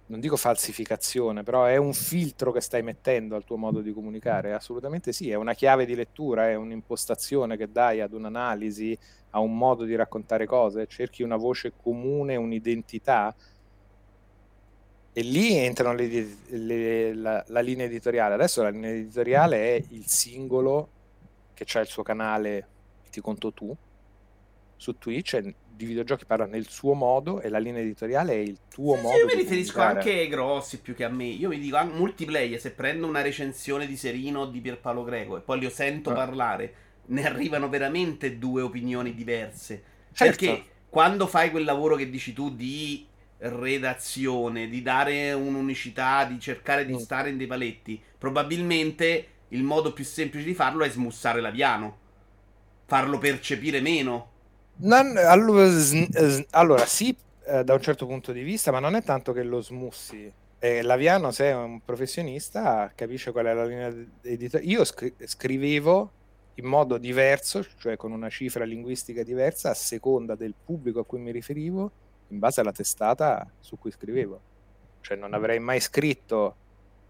non dico falsificazione, però è un filtro che stai mettendo al tuo modo di comunicare? Assolutamente sì, è una chiave di lettura, è un'impostazione che dai ad un'analisi, a un modo di raccontare cose, cerchi una voce comune, un'identità e lì entrano le, le, la, la, linea editoriale. Adesso la linea editoriale è il singolo che ha il suo canale, ti conto tu, su Twitch, e di videogiochi parla nel suo modo e la linea editoriale è il tuo sì, modo. Io mi riferisco anche ai grossi più che a me. Io mi dico, multiplayer, se prendo una recensione di Serino o di Pierpaolo Greco e poi li sento ah. parlare, ne arrivano veramente due opinioni diverse. Certo. Perché quando fai quel lavoro che dici tu di redazione, di dare un'unicità, di cercare di mm. stare in dei paletti, probabilmente il modo più semplice di farlo è smussare l'aviano, farlo percepire meno. Non, allora, allora, sì, eh, da un certo punto di vista, ma non è tanto che lo smussi. Eh, L'aviano, se è un professionista, capisce qual è la linea editoriale. Io scri- scrivevo in modo diverso, cioè con una cifra linguistica diversa, a seconda del pubblico a cui mi riferivo in base alla testata su cui scrivevo. Cioè non avrei mai scritto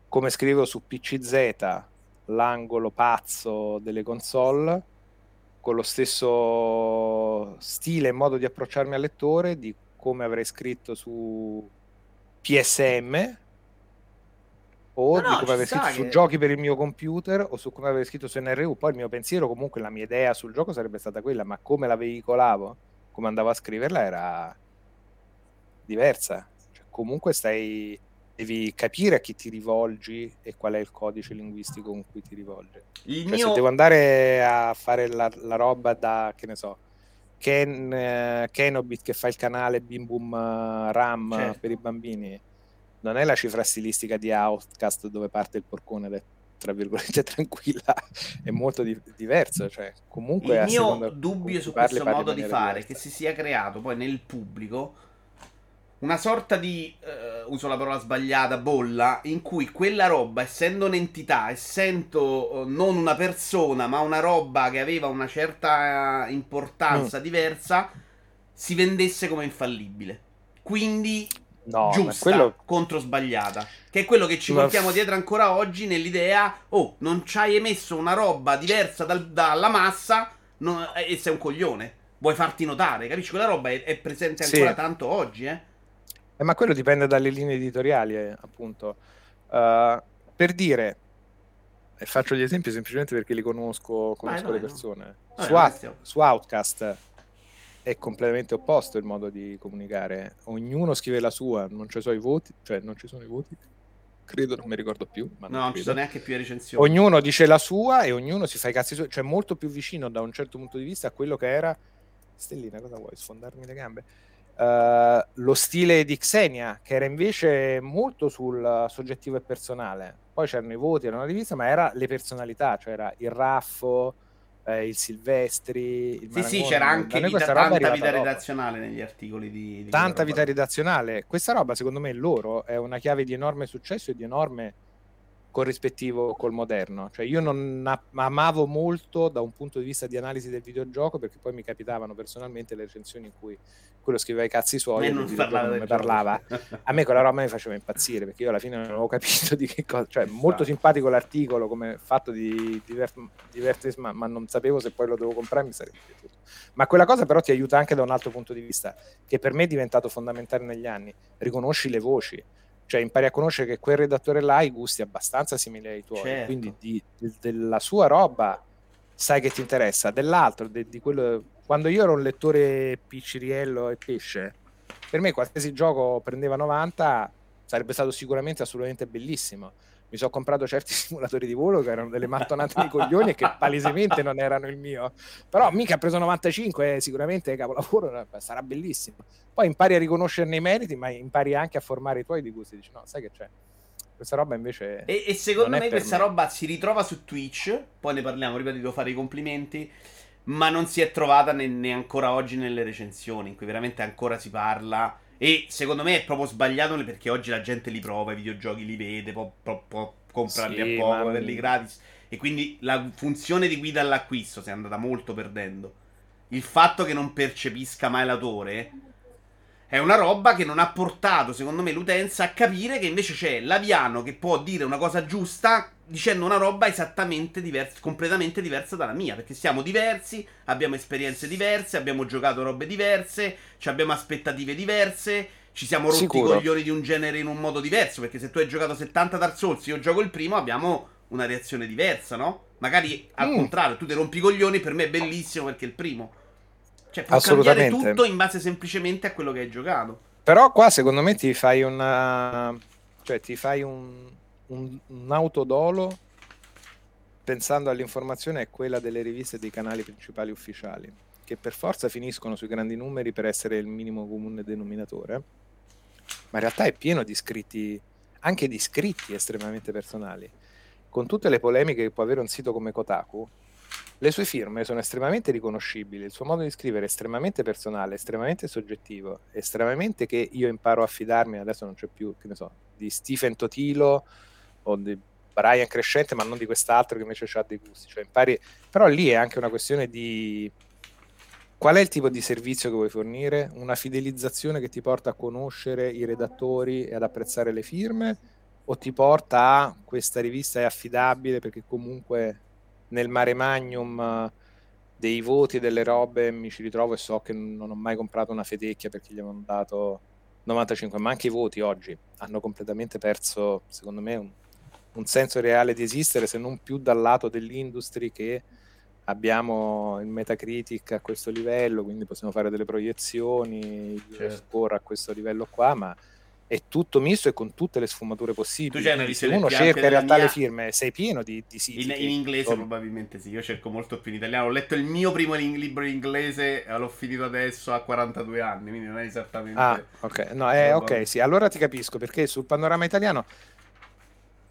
come scrivo su PCZ l'angolo pazzo delle console con lo stesso stile e modo di approcciarmi al lettore di come avrei scritto su PSM o no, di come avrei scritto che... su giochi per il mio computer o su come avrei scritto su NRU. Poi il mio pensiero, comunque la mia idea sul gioco sarebbe stata quella, ma come la veicolavo, come andavo a scriverla era diversa. Cioè, comunque stai devi capire a chi ti rivolgi e qual è il codice linguistico con cui ti rivolgi. Cioè, mio... Se devo andare a fare la, la roba da, che ne so, Ken, uh, Kenobit che fa il canale Bim Boom uh, Ram certo. per i bambini, non è la cifra stilistica di Outcast dove parte il porcone è tra virgolette <laughs> tranquilla, è molto di- diverso. Cioè, comunque il mio dubbio su questo modo di fare, diversa. che si sia creato poi nel pubblico una sorta di, uh, uso la parola sbagliata, bolla, in cui quella roba, essendo un'entità, essendo uh, non una persona, ma una roba che aveva una certa uh, importanza mm. diversa, si vendesse come infallibile. Quindi no, giusta quello... contro sbagliata. Che è quello che ci ma... portiamo dietro ancora oggi nell'idea, oh, non ci hai emesso una roba diversa dal, dalla massa non, e sei un coglione. Vuoi farti notare, capisci? Quella roba è, è presente ancora sì. tanto oggi, eh. Eh, ma quello dipende dalle linee editoriali, eh, appunto. Uh, per dire, e faccio gli esempi semplicemente perché li conosco, conosco vai, vai, le persone. No. Su, Out, su, Outcast è completamente opposto il modo di comunicare. Ognuno scrive la sua, non ci sono i voti, cioè non ci sono i voti. Credo, non mi ricordo più. Ma no, non, ci sono neanche più recensioni. Ognuno dice la sua e ognuno si fa i cazzi suoi, cioè molto più vicino da un certo punto di vista a quello che era. Stellina, cosa vuoi? Sfondarmi le gambe? Uh, lo stile di Xenia, che era invece molto sul soggettivo e personale. Poi c'erano i voti, era una divisa, ma era le personalità, cioè era il Raffo, eh, il Silvestri. Il sì, sì, c'era anche vita, tanta vita redazionale negli articoli di. di tanta vita redazionale. Questa roba, secondo me, loro è una chiave di enorme successo e di enorme corrispettivo col moderno. Cioè io non amavo molto da un punto di vista di analisi del videogioco perché poi mi capitavano personalmente le recensioni in cui quello scriveva i cazzi suoi e non, parlava, non parlava. A me quella roba mi faceva impazzire perché io alla fine non avevo <laughs> capito di che cosa. Cioè, esatto. molto simpatico l'articolo come fatto di Divertisma, ma non sapevo se poi lo devo comprare mi sarebbe piaciuto. Ma quella cosa però ti aiuta anche da un altro punto di vista, che per me è diventato fondamentale negli anni. Riconosci le voci cioè impari a conoscere che quel redattore là ha i gusti abbastanza simili ai tuoi, certo. quindi di, di, della sua roba sai che ti interessa, dell'altro, di, di quello... quando io ero un lettore picciriello e pesce, per me qualsiasi gioco prendeva 90 sarebbe stato sicuramente assolutamente bellissimo mi sono comprato certi <laughs> simulatori di volo che erano delle mattonate di coglioni e che palesemente non erano il mio. Però mica ha preso 95 sicuramente capolavoro, eh, sarà bellissimo. Poi impari a riconoscerne i meriti, ma impari anche a formare i tuoi di gusti. Dici, no, sai che c'è? Questa roba invece. E, e secondo me questa me. roba si ritrova su Twitch. Poi ne parliamo, ripeto, devo fare i complimenti. Ma non si è trovata ne, ne ancora oggi nelle recensioni, in cui veramente ancora si parla e secondo me è proprio sbagliato perché oggi la gente li prova, i videogiochi li vede, può, può, può comprarli sì, a poco, averli gratis. E quindi la funzione di guida all'acquisto si è andata molto perdendo. Il fatto che non percepisca mai l'autore è una roba che non ha portato, secondo me, l'utenza a capire che invece c'è l'aviano che può dire una cosa giusta dicendo una roba esattamente diversa, completamente diversa dalla mia. Perché siamo diversi, abbiamo esperienze diverse, abbiamo giocato robe diverse, abbiamo aspettative diverse. Ci siamo rotti Sicuro. i coglioni di un genere in un modo diverso. Perché se tu hai giocato 70 Dark Souls, io gioco il primo, abbiamo una reazione diversa, no? Magari al mm. contrario, tu ti rompi i coglioni, per me è bellissimo perché è il primo. Cioè, può cambiare tutto in base semplicemente a quello che hai giocato. Però qua secondo me ti fai una... Cioè ti fai un, un, un autodolo pensando all'informazione è quella delle riviste dei canali principali ufficiali, che per forza finiscono sui grandi numeri per essere il minimo comune denominatore, ma in realtà è pieno di scritti, anche di scritti estremamente personali. Con tutte le polemiche che può avere un sito come Kotaku, le sue firme sono estremamente riconoscibili, il suo modo di scrivere è estremamente personale, estremamente soggettivo, estremamente che io imparo a fidarmi, adesso non c'è più, che ne so, di Stephen Totilo o di Brian Crescente, ma non di quest'altro che invece ha dei gusti. Cioè impari... Però lì è anche una questione di Qual è il tipo di servizio che vuoi fornire? Una fidelizzazione che ti porta a conoscere i redattori e ad apprezzare le firme? O ti porta a questa rivista è affidabile perché comunque nel mare magnum dei voti e delle robe mi ci ritrovo e so che non ho mai comprato una fetecchia perché gli avevano dato 95, ma anche i voti oggi hanno completamente perso, secondo me, un, senso reale di esistere se non più dal lato dell'industria che abbiamo il Metacritic a questo livello, quindi possiamo fare delle proiezioni, certo. score a questo livello qua, ma è tutto misto e con tutte le sfumature possibili. Se uno cerca in realtà mia... le firme, sei pieno di, di siti. In, in inglese sono... probabilmente sì, io cerco molto più in italiano. Ho letto il mio primo libro in inglese e l'ho finito adesso a 42 anni, quindi non è esattamente... Ah, ok, no, eh, ok, sì, allora ti capisco, perché sul panorama italiano...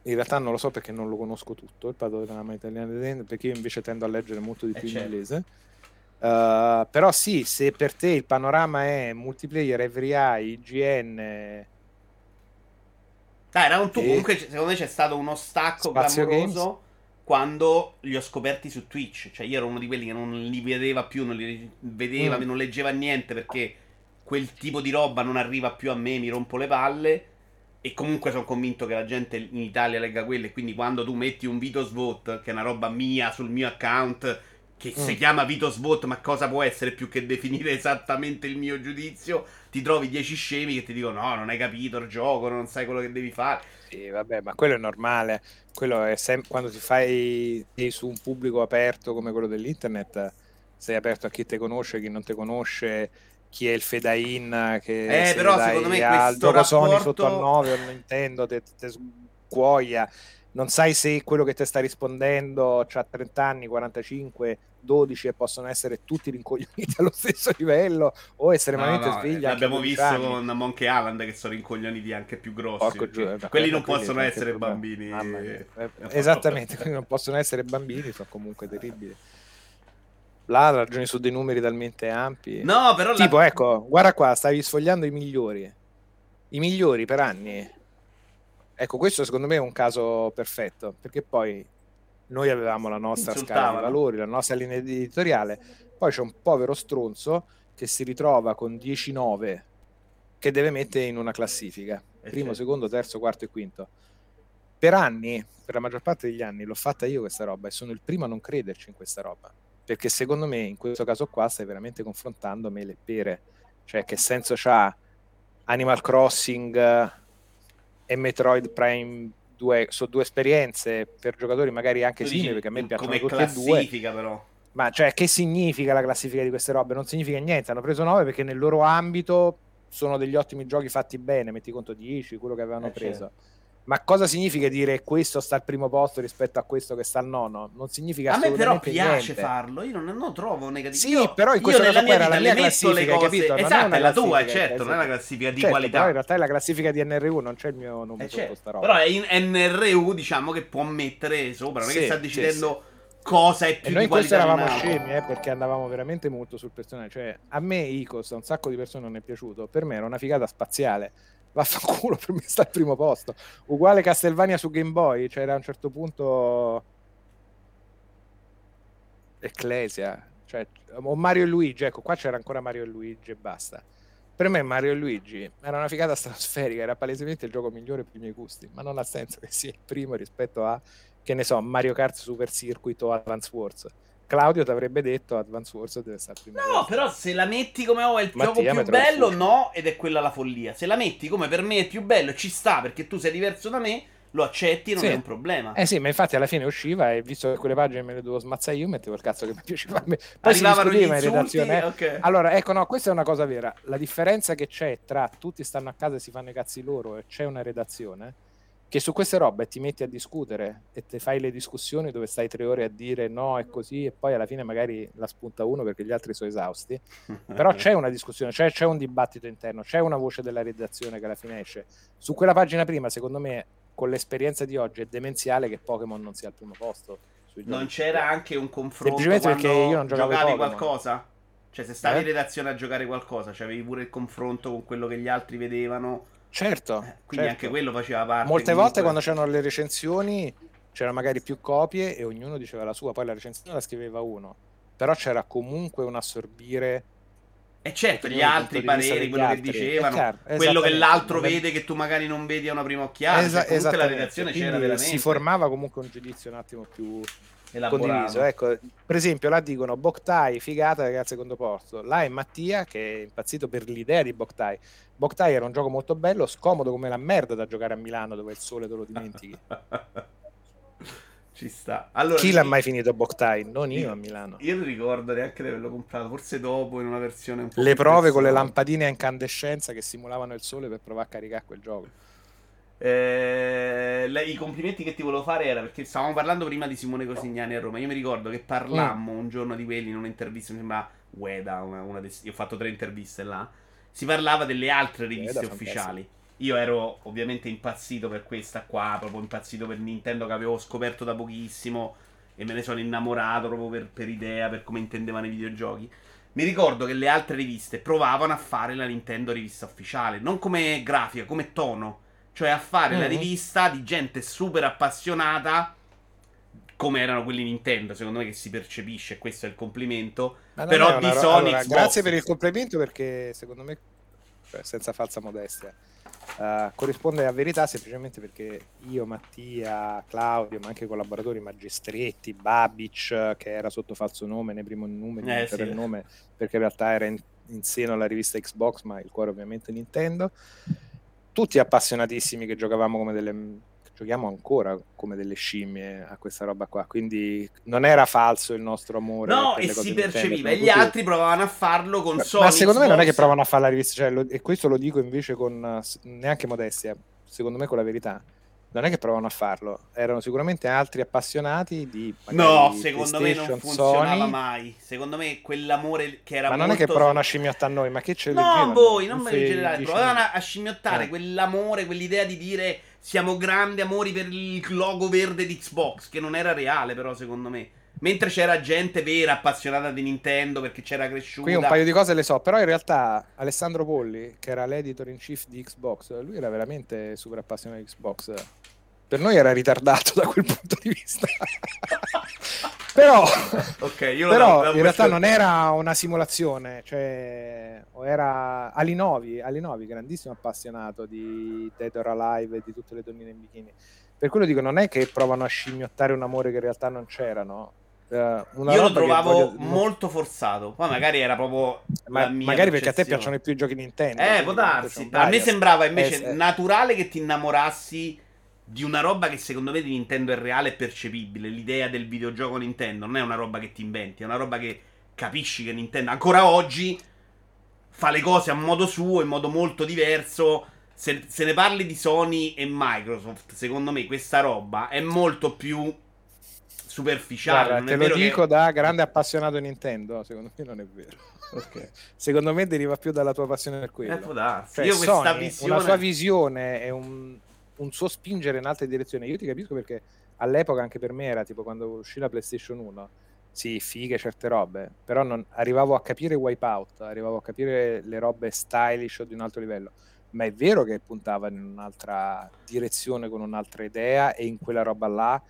In realtà non lo so perché non lo conosco tutto, il panorama italiano, perché io invece tendo a leggere molto di eh, più certo. in inglese. Uh, però sì, se per te il panorama è multiplayer, every eye, IGN dai, Round 2 e... comunque secondo me c'è stato uno stacco Spazio clamoroso Games. quando li ho scoperti su Twitch. Cioè io ero uno di quelli che non li vedeva più, non li vedeva, mm. non leggeva niente perché quel tipo di roba non arriva più a me, mi rompo le palle. E comunque sono convinto che la gente in Italia legga quelle. Quindi quando tu metti un Vito Svot, che è una roba mia sul mio account, che mm. si chiama Vito Svot, ma cosa può essere più che definire esattamente il mio giudizio? ti trovi 10 scemi che ti dicono no, non hai capito il gioco, non sai quello che devi fare. Sì, vabbè, ma quello è normale. Quello è sempre quando ti fai su un pubblico aperto come quello dell'internet, sei aperto a chi ti conosce, chi non ti conosce, chi è il fedain che eh, però secondo me al rapporto... Sony sotto al 9 o Nintendo te, te scuoia non sai se quello che ti sta rispondendo ha 30 anni, 45, 12 e possono essere tutti rincoglioniti <laughs> allo stesso livello o estremamente no, no, svegli. L'abbiamo visto anni. con Monkey Island che sono rincoglioniti anche più grossi. Porco giù, quelli non possono essere bambini. Eh, esattamente, quelli non possono essere bambini, sono comunque terribili. Là ragioni su dei numeri talmente ampi. No, però tipo, la... ecco, guarda qua, stavi sfogliando i migliori. I migliori per anni. Ecco, questo secondo me è un caso perfetto, perché poi noi avevamo la nostra scala di valori, la nostra linea editoriale, poi c'è un povero stronzo che si ritrova con 10-9 che deve mettere in una classifica, eh primo, certo. secondo, terzo, quarto e quinto. Per anni, per la maggior parte degli anni, l'ho fatta io questa roba e sono il primo a non crederci in questa roba, perché secondo me in questo caso qua stai veramente confrontando me le pere, cioè che senso c'ha Animal Crossing e Metroid Prime due, sono due esperienze per giocatori magari anche simili, perché a me piacciono tutte e due. però. Ma cioè, che significa la classifica di queste robe? Non significa niente. Hanno preso 9 perché nel loro ambito sono degli ottimi giochi fatti bene. Metti conto 10, quello che avevano eh, preso. Certo. Ma cosa significa dire questo sta al primo posto rispetto a questo che sta al nono? Non significa A me però piace niente. farlo, io non, non trovo negativo. Sì, io, però in questo caso qua era la mia classifica, cose... capito? Esatto, è, è la tua, certo, non è una classifica di certo, qualità. Però in realtà è la classifica di NRU, non c'è il mio nome eh, certo. Però è in NRU, diciamo, che può mettere sopra, non è che sta decidendo... Sì, sì cosa è più e noi in questo eravamo scemi eh, perché andavamo veramente molto sul personaggio cioè a me Icos a un sacco di persone non è piaciuto per me era una figata spaziale vaffanculo <laughs> per me sta al primo posto. Uguale Castlevania su Game Boy c'era a un certo punto Ecclesia cioè, o Mario e Luigi ecco qua c'era ancora Mario e Luigi e basta. Per me Mario e Luigi era una figata stratosferica era palesemente il gioco migliore per i miei gusti ma non ha senso che sia il primo rispetto a che ne so Mario Kart Super Circuit o Advance Wars Claudio ti avrebbe detto Advance Wars deve stare prima. No, posto. però se la metti come oh, è il Mattia, gioco più bello, no, ed è quella la follia. Se la metti come per me è più bello, ci sta perché tu sei diverso da me, lo accetti, non sì. è un problema. Eh sì, ma infatti alla fine usciva e visto che quelle pagine me le dovevo smazzare io, mettevo il cazzo che mi piaceva a me. Poi Arrivavano si discuteva in redazione. Eh. Okay. Allora, ecco, no, questa è una cosa vera. La differenza che c'è tra tutti stanno a casa e si fanno i cazzi loro e c'è una redazione che su queste robe ti metti a discutere e ti fai le discussioni dove stai tre ore a dire no è così e poi alla fine magari la spunta uno perché gli altri sono esausti. Però c'è una discussione c'è, c'è, un dibattito interno c'è una voce della redazione che alla fine esce. Su quella pagina prima secondo me con l'esperienza di oggi è demenziale che Pokémon non sia al primo posto non c'era anche un confronto perché io non giocavi qualcosa? cioè se stavi eh? in redazione a giocare qualcosa c'avevi pure il confronto con quello che gli altri vedevano Certo. Eh, quindi certo. anche quello faceva parte. Molte comunque... volte quando c'erano le recensioni c'erano magari più copie e ognuno diceva la sua, poi la recensione la scriveva uno. però c'era comunque un assorbire e certo, gli altri pareri, quello che dicevano, chiaro, quello che l'altro vede che tu magari non vedi a una prima occhiata, Esa- cioè, comunque la redazione Quindi c'era veramente. Si formava comunque un giudizio un attimo più condiviso. Ecco, per esempio, là dicono Boktai, figata, ragazzi, al secondo posto. Là è Mattia che è impazzito per l'idea di Boktai. Boktai era un gioco molto bello, scomodo come la merda da giocare a Milano dove il sole te lo dimentichi. <laughs> Ci sta. Allora, Chi l'ha mai finito Boktai? Non io, io, a Milano. Io non ricordo neanche di averlo comprato, forse dopo in una versione un po' Le prove con le lampadine a incandescenza che simulavano il sole per provare a caricare quel gioco. Eh, le, I complimenti che ti volevo fare era perché stavamo parlando prima di Simone Cosignani a Roma. Io mi ricordo che parlammo mm. un giorno di quelli in un'intervista, mi sembra Ueda, una, una des- io ho fatto tre interviste là. Si parlava delle altre riviste Ueda, ufficiali. Fantastico. Io ero ovviamente impazzito per questa qua, proprio impazzito per Nintendo che avevo scoperto da pochissimo e me ne sono innamorato proprio per, per idea, per come intendevano i videogiochi. Mi ricordo che le altre riviste provavano a fare la Nintendo rivista ufficiale, non come grafica, come tono, cioè a fare mm-hmm. la rivista di gente super appassionata come erano quelli Nintendo, secondo me che si percepisce, questo è il complimento, però di Sony allora, Grazie per il complimento perché secondo me cioè, senza falsa modestia Uh, corrisponde a verità semplicemente perché io, Mattia, Claudio, ma anche collaboratori magistretti, Babic, che era sotto falso nome nei primi numeri, eh, sì. nome perché in realtà era in, in, seno alla rivista Xbox, ma il cuore ovviamente Nintendo. Tutti appassionatissimi che giocavamo come delle giochiamo ancora come delle scimmie a questa roba qua. Quindi non era falso il nostro amore. No, e si percepiva. E gli altri provavano a farlo con Sony. Ma secondo me non è che provano a fare la rivista, cioè, lo, e questo lo dico invece con neanche modestia, secondo me con la verità. Non è che provano a farlo, erano sicuramente altri appassionati di. No, secondo me non funzionava Sony. mai. Secondo me quell'amore che era. Ma non molto... è che provano a scimmiottare noi, ma che ce No, voi, non in generale. Provavano a scimmiottare eh. quell'amore, quell'idea di dire siamo grandi amori per il logo verde di Xbox, che non era reale però secondo me. Mentre c'era gente vera, appassionata di Nintendo perché c'era cresciuta. Qui un paio di cose le so, però in realtà Alessandro Polli, che era l'editor in chief di Xbox, lui era veramente super appassionato di Xbox. Per noi era ritardato da quel punto di vista. <laughs> però, okay, però in realtà non era una simulazione, cioè era Alinovi, Alinovi, grandissimo appassionato di Dead or Alive e di tutte le donnine in bikini. Per quello dico, non è che provano a scimmiottare un amore che in realtà non c'era, no? Uh, Io lo trovavo voglio... molto forzato. Poi magari era proprio. Ma, magari perché a te piacciono più i giochi Nintendo. Eh, può darsi. A me sembrava invece eh, naturale che ti innamorassi di una roba che secondo me di Nintendo è reale e percepibile. L'idea del videogioco Nintendo non è una roba che ti inventi, è una roba che capisci che Nintendo ancora oggi fa le cose a modo suo, in modo molto diverso. Se, se ne parli di Sony e Microsoft, secondo me questa roba è molto più superficiale. Guarda, te lo dico che... da grande appassionato Nintendo, secondo me non è vero. <laughs> Okay. secondo me deriva più dalla tua passione per quello. Eh, può darsi. Cioè, Io questa Sony, visione... Una sua visione è un un suo spingere in altre direzioni. Io ti capisco perché all'epoca anche per me era tipo quando uscì la PlayStation 1, sì, fighe certe robe, però non, arrivavo a capire Wipeout, arrivavo a capire le robe stylish o di un altro livello. Ma è vero che puntava in un'altra direzione con un'altra idea e in quella roba là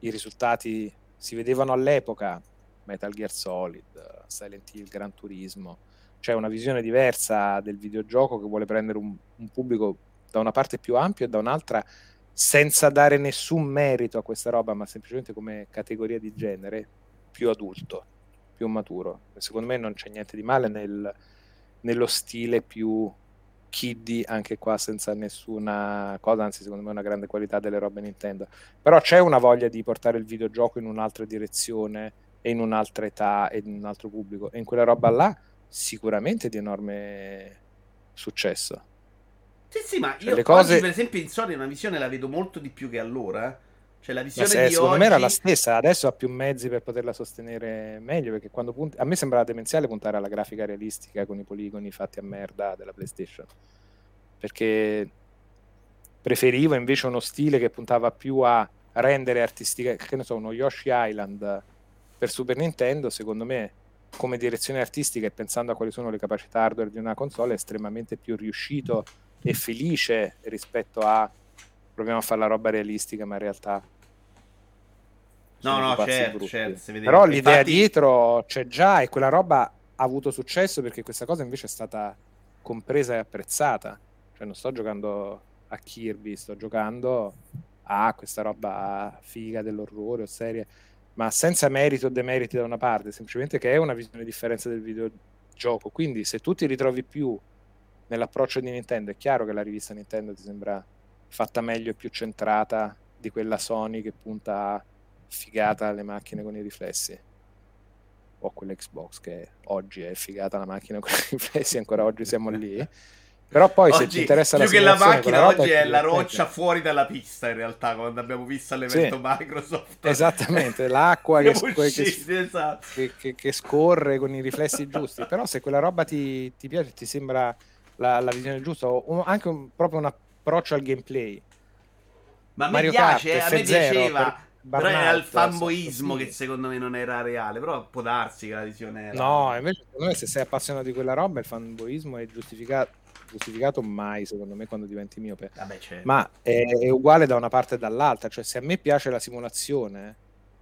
i risultati si vedevano all'epoca. Metal Gear Solid, Silent Hill, Gran Turismo. C'è una visione diversa del videogioco che vuole prendere un, un pubblico da una parte più ampio e da un'altra senza dare nessun merito a questa roba, ma semplicemente come categoria di genere, più adulto, più maturo. Secondo me non c'è niente di male nel, nello stile più kiddie, anche qua senza nessuna cosa, anzi secondo me è una grande qualità delle robe Nintendo. Però c'è una voglia di portare il videogioco in un'altra direzione e in un'altra età e in un altro pubblico. E in quella roba là sicuramente di enorme successo. Sì, sì, ma cioè, io cose... oggi, per esempio, in Sony una visione la vedo molto di più che allora. Cioè, la visione se, di secondo oggi... me era la stessa, adesso ha più mezzi per poterla sostenere meglio. Perché quando punti... a me sembrava demenziale puntare alla grafica realistica con i poligoni fatti a merda della PlayStation. Perché preferivo invece uno stile che puntava più a rendere artistica, che ne so, uno Yoshi Island per Super Nintendo, secondo me come direzione artistica e pensando a quali sono le capacità hardware di una console è estremamente più riuscito e felice rispetto a proviamo a fare la roba realistica, ma in realtà No, no, certo, certo Però l'idea Infatti... dietro c'è già e quella roba ha avuto successo perché questa cosa invece è stata compresa e apprezzata. Cioè non sto giocando a Kirby, sto giocando a questa roba figa dell'orrore o serie, ma senza merito o demeriti da una parte, semplicemente che è una visione differenza del videogioco. Quindi se tu ti ritrovi più nell'approccio di Nintendo, è chiaro che la rivista Nintendo ti sembra fatta meglio e più centrata di quella Sony che punta figata alle macchine con i riflessi. O quell'Xbox che oggi è figata la macchina <laughs> con i riflessi ancora oggi siamo lì. Però poi oggi, se ti interessa più la che la macchina oggi è la roccia fuori dalla pista in realtà quando abbiamo visto all'evento sì, Microsoft. Esattamente <laughs> l'acqua che, usciti, che, esatto. che, che, scorre con i riflessi giusti. Però se quella roba ti, ti piace ti sembra la, la visione giusta o anche un, proprio un approccio al gameplay. Ma Mario mi piace, Kart, a me piaceva però era il fanboismo che secondo me non era reale. Però può darsi che la visione era. No, invece, secondo me, se sei appassionato di quella roba, il fanboismo è giustificato giustificato mai secondo me quando diventi miope Vabbè, certo. ma è, è, uguale da una parte e dall'altra cioè se a me piace la simulazione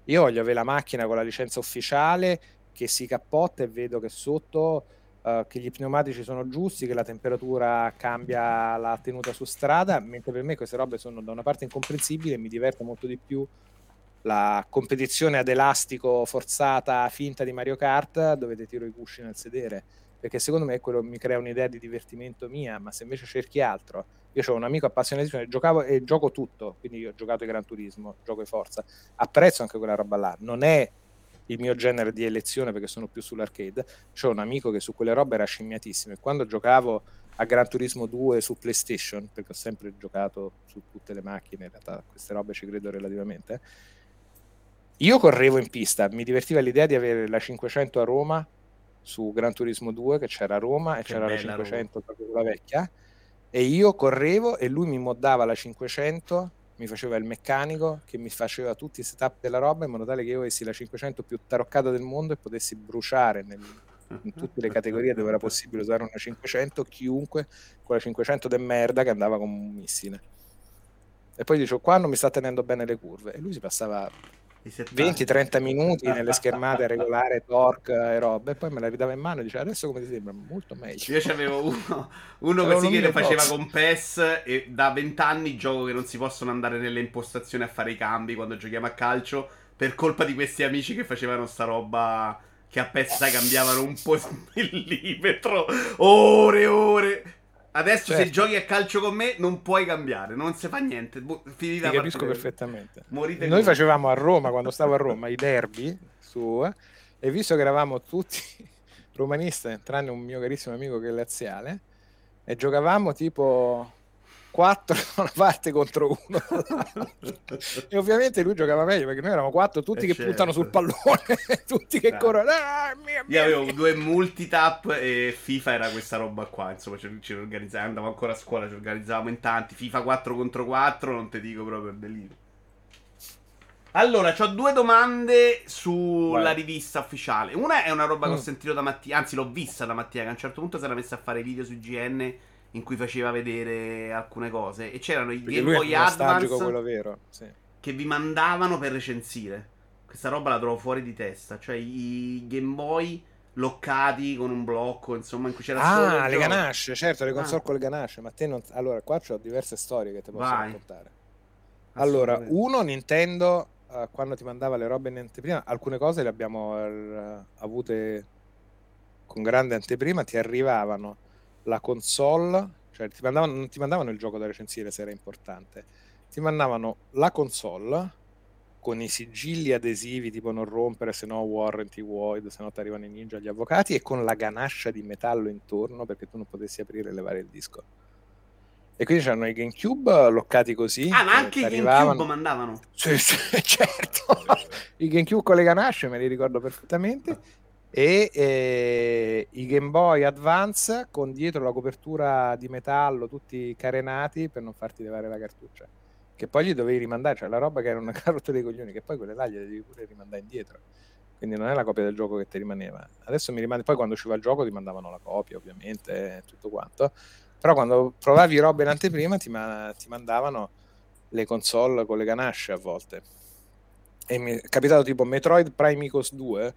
io voglio avere la macchina con la licenza ufficiale che si cappotta e vedo che sotto uh, che gli pneumatici sono giusti che la temperatura cambia la tenuta su strada mentre per me queste robe sono da una parte incomprensibili e mi diverte molto di più la competizione ad elastico forzata finta di Mario Kart dove ti tiro i cusci nel sedere. Perché secondo me quello mi crea un'idea di divertimento mia ma se invece cerchi altro io ho un amico appassionatissimo e giocavo e gioco tutto quindi io ho giocato i Gran Turismo gioco di forza apprezzo anche quella roba là. Non è il mio genere di elezione perché sono più sull'arcade c'ho un amico che su quelle robe era scimmiatissimo e quando giocavo a Gran Turismo 2 su PlayStation perché ho sempre giocato su tutte le macchine in realtà queste robe ci credo relativamente io correvo in pista, mi divertiva l'idea di avere la 500 a Roma su Gran Turismo 2 che c'era a Roma e che c'era la 500 proprio quella vecchia e io correvo e lui mi moddava la 500 mi faceva il meccanico che mi faceva tutti i setup della roba in modo tale che io avessi la 500 più taroccata del mondo e potessi bruciare nel, in tutte le categorie dove era possibile usare una 500 chiunque con la 500 de merda che andava come un missile. E poi dicevo qua non mi sta tenendo bene le curve. E lui si passava 20-30 minuti nelle schermate a regolare torque e robe e poi me la ridava in mano e diceva adesso come ti sembra? Molto meglio. Io c'avevo uno, uno così che lo faceva con PES e da 20 anni gioco che non si possono andare nelle impostazioni a fare i cambi quando giochiamo a calcio per colpa di questi amici che facevano sta roba che a PES cambiavano un po' il <laughs> millimetro ore e ore Adesso certo. se giochi a calcio con me non puoi cambiare, non si fa niente. Finita Ti capisco perfettamente. Morite Noi facevamo a Roma, quando stavo a Roma, i derby su, e visto che eravamo tutti <laughs> romanisti, tranne un mio carissimo amico che è laziale, e giocavamo tipo 4 da una parte contro uno <laughs> e ovviamente lui giocava meglio perché noi eravamo quattro tutti e che certo. puntano sul pallone <laughs> tutti che certo. corrono ah, mia, mia, io avevo due multitap e FIFA era questa roba qua insomma ci, ci organizzavamo andavo ancora a scuola ci organizzavamo in tanti FIFA 4 contro 4 non ti dico proprio il delirio allora, ho due domande sulla Vai. rivista ufficiale. Una è una roba che ho mm. sentito da Mattia, anzi l'ho vista da Mattia, che a un certo punto si era messa a fare video su GN in cui faceva vedere alcune cose e c'erano i Perché Game Boy Advance vero, sì. che vi mandavano per recensire. Questa roba la trovo fuori di testa, cioè i Game Boy loccati con un blocco, insomma, in cui c'era Ah, le ganasce, certo, le ah. console ah. con le ganasce, ma te non Allora, qua ho diverse storie che ti posso Vai. raccontare. Allora, uno Nintendo uh, quando ti mandava le robe in anteprima, alcune cose le abbiamo uh, avute con grande anteprima, ti arrivavano la console, cioè ti mandavano, non ti mandavano il gioco da recensire se era importante, ti mandavano la console con i sigilli adesivi tipo non rompere se no warranty void se no ti arrivano i ninja gli avvocati e con la ganascia di metallo intorno perché tu non potessi aprire e levare il disco. E quindi c'erano i GameCube loccati così ah ma anche i GameCube mandavano? Sì, sì, <laughs> certo. I GameCube con le ganasce me li ricordo perfettamente e eh, i Game Boy Advance con dietro la copertura di metallo tutti carenati per non farti levare la cartuccia. Che poi gli dovevi rimandare cioè la roba che era una <laughs> carota dei coglioni che poi quelle là gliele devi pure rimandare indietro. Quindi non è la copia del gioco che ti rimaneva. Adesso mi rimane poi quando usciva il gioco ti mandavano la copia ovviamente tutto quanto. Però quando provavi roba in anteprima ti, ma- ti mandavano le console con le ganasce a volte. E mi è capitato tipo Metroid Prime Icos 2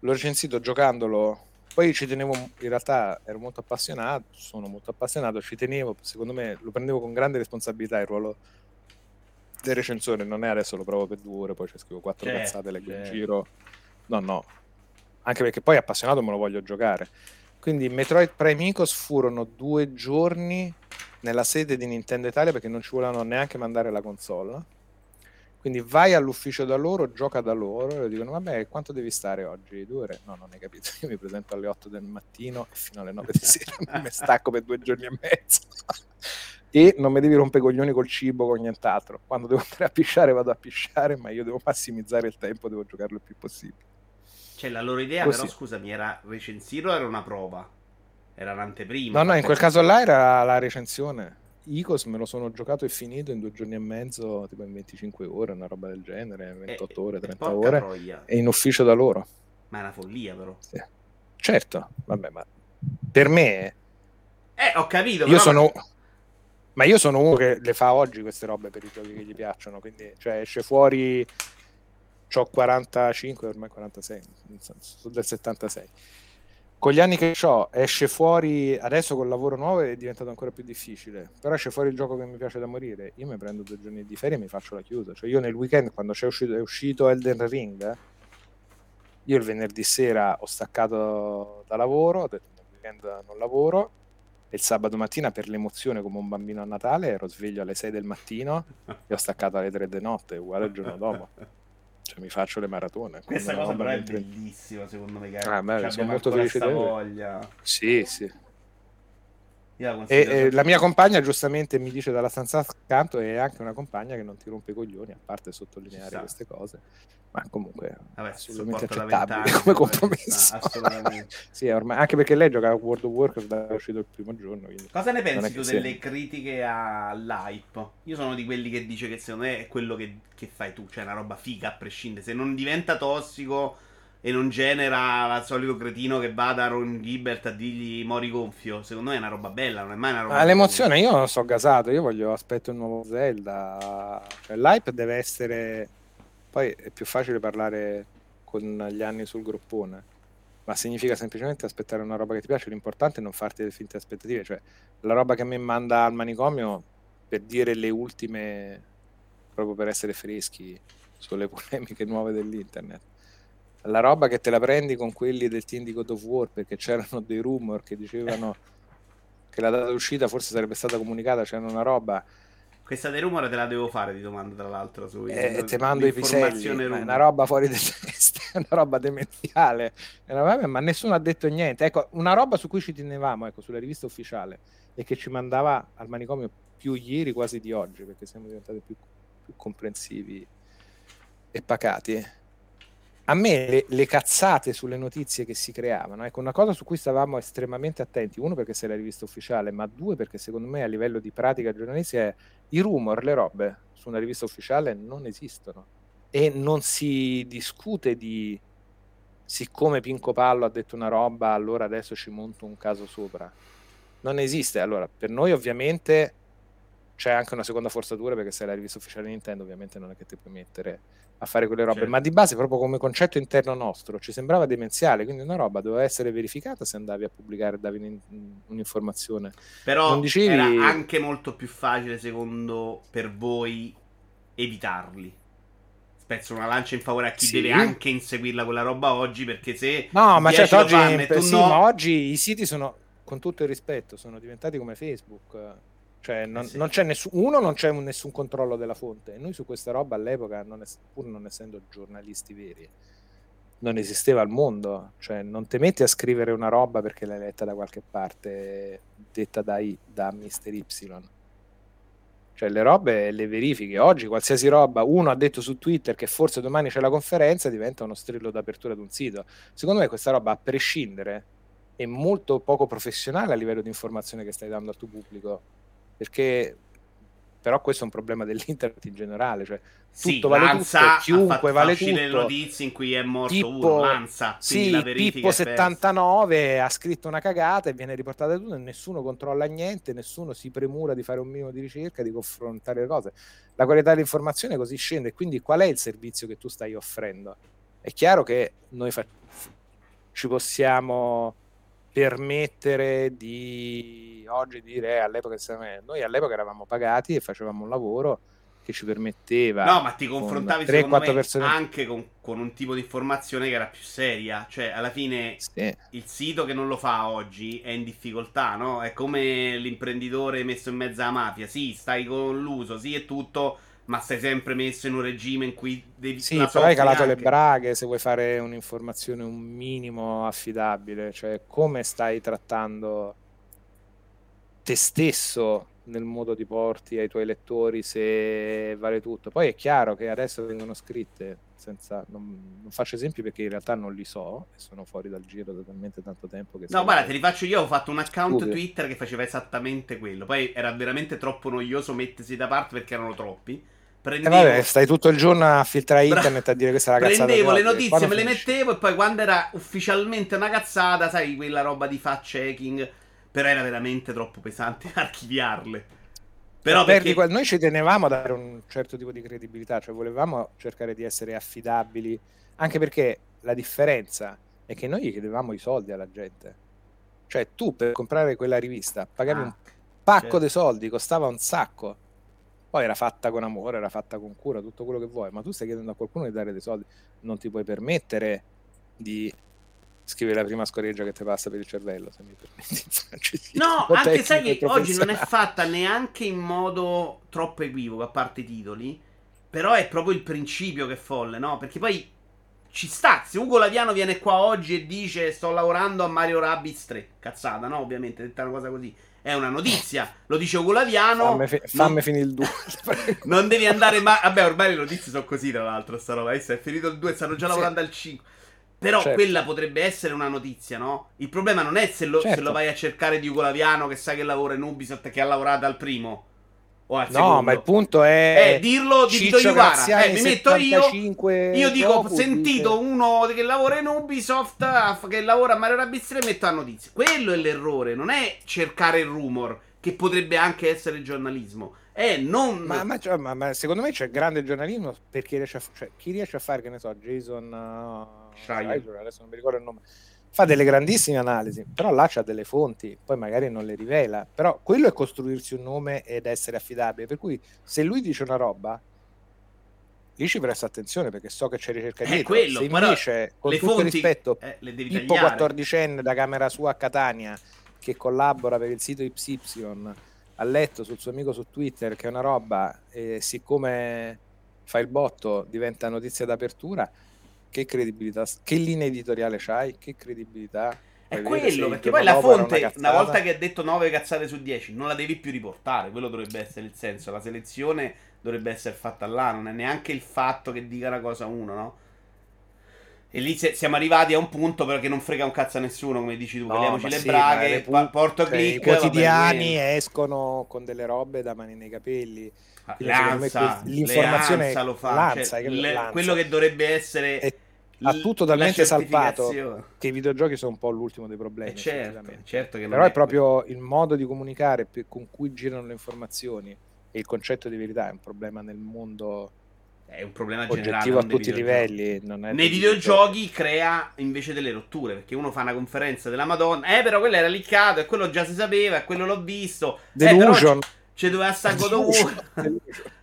l'ho recensito giocandolo. Poi ci tenevo in realtà ero molto appassionato sono molto appassionato ci tenevo secondo me lo prendevo con grande responsabilità il ruolo del recensore non è adesso lo provo per due ore poi ci scrivo quattro certo, cazzate leggo certo. in giro. No no. Anche perché poi appassionato me lo voglio giocare. Quindi Metroid Prime Icos furono due giorni nella sede di Nintendo Italia perché non ci volevano neanche mandare la console quindi vai all'ufficio da loro, gioca da loro e dicono: Vabbè, quanto devi stare oggi? Due ore? No, non hai capito. <laughs> Io mi presento alle 8 del mattino e fino alle 9 di sera mi stacco per due giorni e mezzo. <laughs> e non mi devi rompere coglioni col cibo, con nient'altro. Quando devo andare a pisciare, vado a pisciare, ma io devo massimizzare il tempo, devo giocarlo il più possibile. Cioè, la loro idea, Così. però, scusami, era recensire o era una prova? Era un'anteprima? No, no, in quel caso là era la recensione. Icos me lo sono giocato e finito in due giorni e mezzo, tipo in 25 ore, una roba del genere, 28 e, ore, 30 ore, troia. e in ufficio da loro. Ma è una follia però. Sì. Certo, vabbè, ma per me... Eh, ho capito. Io sono... Ma io sono uno che le fa oggi queste robe per i giochi che gli piacciono, quindi cioè, esce fuori... Ho 45, ormai 46, sono del 76 con gli anni che ho esce fuori adesso col lavoro nuovo è diventato ancora più difficile però esce fuori il gioco che mi piace da morire. Io mi prendo due giorni di ferie e mi faccio la chiusa. Cioè io nel weekend quando c'è uscito, è uscito Elden Ring io il venerdì sera ho staccato da lavoro ho detto nel weekend non lavoro. E il sabato mattina per l'emozione come un bambino a Natale ero sveglio alle 6 del mattino e ho staccato alle 3 di notte uguale il giorno dopo <laughs> cioè, mi faccio le maratone. Questa cosa però è bellissima, secondo me. Che ah, beh, sono molto felice di voglia. Sì, sì. E, e, la mia compagna giustamente mi dice dalla stanza accanto è anche una compagna che non ti rompe i coglioni, a parte sottolineare queste cose ma comunque Vabbè, assolutamente accettabile come compromesso. assolutamente. <laughs> sì, ormai, anche perché lei gioca a World of Warcraft da uscito il primo giorno. Cosa ne pensi tu delle critiche all'hype? Io sono di quelli che dice che secondo me è quello che, che fai tu, cioè una roba figa a prescindere. Se non diventa tossico e non genera il solito cretino che va da Ron Gilbert a dirgli mori gonfio. Secondo me è una roba bella, non è mai una roba. Ma l'emozione, io non so gasato, io voglio aspetto il nuovo Zelda. Cioè, l'hype deve essere poi è più facile parlare con gli anni sul groppone, ma significa semplicemente aspettare una roba che ti piace. L'importante è non farti delle finte aspettative, cioè la roba che a me manda al manicomio per dire le ultime, proprio per essere freschi sulle <laughs> polemiche nuove dell'internet. La roba che te la prendi con quelli del team di God of War perché c'erano dei rumor che dicevano che la data d'uscita forse sarebbe stata comunicata, c'era una roba questa dei rumore te la devo fare di domanda, tra l'altro. Su eh, te mando i piselli, è una roba fuori di testa, è una roba demenziale. Una, ma nessuno ha detto niente. Ecco, una roba su cui ci tenevamo, ecco, sulla rivista ufficiale, e che ci mandava al manicomio più ieri quasi di oggi, perché siamo diventati più, più comprensivi e pacati. A me le, le, cazzate sulle notizie che si creavano, ecco, una cosa su cui stavamo estremamente attenti, uno perché sei la rivista ufficiale, ma due perché secondo me a livello di pratica giornalistica i rumor, le robe su una rivista ufficiale non esistono e non si discute di siccome Pinco Pallo ha detto una roba, allora adesso ci monto un caso sopra. Non esiste. Allora, per noi ovviamente c'è anche una seconda forzatura perché se la rivista ufficiale Nintendo ovviamente non è che ti puoi mettere a fare quelle robe, certo. ma di base proprio come concetto interno nostro ci sembrava demenziale, quindi una roba doveva essere verificata se andavi a pubblicare, davi un'informazione. Però dicevi... era anche molto più facile secondo per voi evitarli. Spezzo una lancia in favore a chi sì. deve anche inseguirla quella roba oggi perché se No, ma certo oggi, sì, no... oggi i siti sono con tutto il rispetto, sono diventati come Facebook cioè, non, eh sì. non c'è nessun, uno, non c'è nessun controllo della fonte. Noi su questa roba all'epoca, non es- pur non essendo giornalisti veri, non esisteva al mondo. Cioè, non ti metti a scrivere una roba perché l'hai letta da qualche parte, detta da, I, da Mister Y. Cioè, le robe le verifiche. Oggi qualsiasi roba, uno ha detto su Twitter che forse domani c'è la conferenza, diventa uno strillo d'apertura di un sito. Secondo me questa roba, a prescindere, è molto poco professionale a livello di informazione che stai dando al tuo pubblico perché però questo è un problema dell'internet in generale, cioè sì, tutto vale Lanza tutto, chiunque vale tutto. delle notizie in cui è morto Pippo, uno, Lanza, sì, Pippo 79 ha scritto una cagata e viene riportata tutto e nessuno controlla niente, nessuno si premura di fare un minimo di ricerca, di confrontare le cose. La qualità dell'informazione così scende, quindi qual è il servizio che tu stai offrendo? È chiaro che noi fa- ci possiamo permettere di oggi dire eh, all'epoca noi all'epoca eravamo pagati e facevamo un lavoro che ci permetteva no ma ti confrontavi 3, secondo me persone... anche con, con, un tipo di informazione che era più seria cioè alla fine sì. il sito che non lo fa oggi è in difficoltà no? è come l'imprenditore messo in mezzo alla mafia sì stai con l'uso sì è tutto ma stai sempre messo in un regime in cui devi... Sì, però hai calato anche. le braghe se vuoi fare un'informazione un minimo affidabile, cioè come stai trattando te stesso nel modo di porti ai tuoi lettori se vale tutto. Poi è chiaro che adesso vengono scritte senza non, non, faccio esempi perché in realtà non li so e sono fuori dal giro da talmente tanto tempo che No, guarda, te li faccio io, ho fatto un account Studio. Twitter che faceva esattamente quello. Poi era veramente troppo noioso mettersi da parte perché erano troppi. Prendevo... Eh vabbè, stai tutto il giorno a filtrare internet a dire questa è la cazzata. Prendevo le notizie, me le mettevo e poi quando era ufficialmente una cazzata, sai, quella roba di fact checking, però era veramente troppo pesante <laughs> archiviarle. Però perché... quel... Noi ci tenevamo a dare un certo tipo di credibilità, cioè volevamo cercare di essere affidabili, anche perché la differenza è che noi chiedevamo i soldi alla gente. Cioè tu per comprare quella rivista pagavi ah, un pacco certo. di soldi, costava un sacco poi era fatta con amore, era fatta con cura, tutto quello che vuoi, ma tu stai chiedendo a qualcuno di dare dei soldi, non ti puoi permettere di scrivere la prima scoreggia che ti passa per il cervello, se mi permetti. <laughs> No, anche sai che oggi non è fatta neanche in modo troppo equivoco, a parte i titoli, però è proprio il principio che è folle, no? Perché poi ci sta, se Ugo Laviano viene qua oggi e dice sto lavorando a Mario Rabbids 3, cazzata, no? Ovviamente, detta una cosa così è una notizia. Lo dice Ugolaviano. Fammi, fi- fammi non... finire il 2. <laughs> non devi andare mai. Vabbè, ormai le notizie sono così, tra l'altro. Sta roba. Adesso è finito il 2, stanno già sì. lavorando al 5. Però certo. quella potrebbe essere una notizia, no? Il problema non è se lo, certo. se lo vai a cercare di Ugolaviano che sa che lavora in Ubisoft e che ha lavorato al primo. No, secondo. ma il punto è. Eh, dirlo di Vito Iuvara. Eh, mi metto io. Io dico: ho sentito dice... uno che lavora in Ubisoft, che lavora a Mario Rabbids 3, metto a notizia. Quello è l'errore, non è cercare il rumor, che potrebbe anche essere giornalismo. È non. Ma, ma, cioè, ma, ma secondo me c'è grande giornalismo perché riesce a, cioè, chi riesce a fare, che ne so, Jason. Uh, Schreier, adesso non mi ricordo il nome fa delle grandissime analisi, però là c'ha delle fonti, poi magari non le rivela, però quello è costruirsi un nome ed essere affidabile, per cui se lui dice una roba, lì ci presto attenzione perché so che c'è ricerca dietro, quello, se invece, con tutto fonti, rispetto, eh, Pippo 14enne da camera sua a Catania, che collabora per il sito YY, ha letto sul suo amico su Twitter che è una roba, e siccome fa il botto diventa notizia d'apertura, che credibilità, che linea editoriale c'hai, che credibilità. È quello, perché poi la fonte, una, una, volta che hai detto 9 cazzate su 10, non la devi più riportare, quello dovrebbe essere il senso, la selezione dovrebbe essere fatta là, non è neanche il fatto che dica una cosa uno, no? E lì siamo arrivati a un punto però che non frega un cazzo a nessuno, come dici tu, no, le sì, braghe, le pu- porto cioè, click. I quotidiani escono con delle robe da mani nei capelli. Ah, Lanza, l'informazione Lanza lo fa, Lanza, cioè, le, Lanza. quello che dovrebbe essere... È ha tutto talmente salvato che i videogiochi sono un po' l'ultimo dei problemi. Eh certo, certo Però è, è proprio il modo di comunicare con cui girano le informazioni e il concetto di verità è un problema nel mondo è un problema oggettivo a tutti i livelli. Nei videogiochi crea invece delle rotture perché uno fa una conferenza della Madonna, eh, però quello era liccato e quello già si sapeva e quello l'ho visto. Delusion. Eh, c'è doveva stare God of War.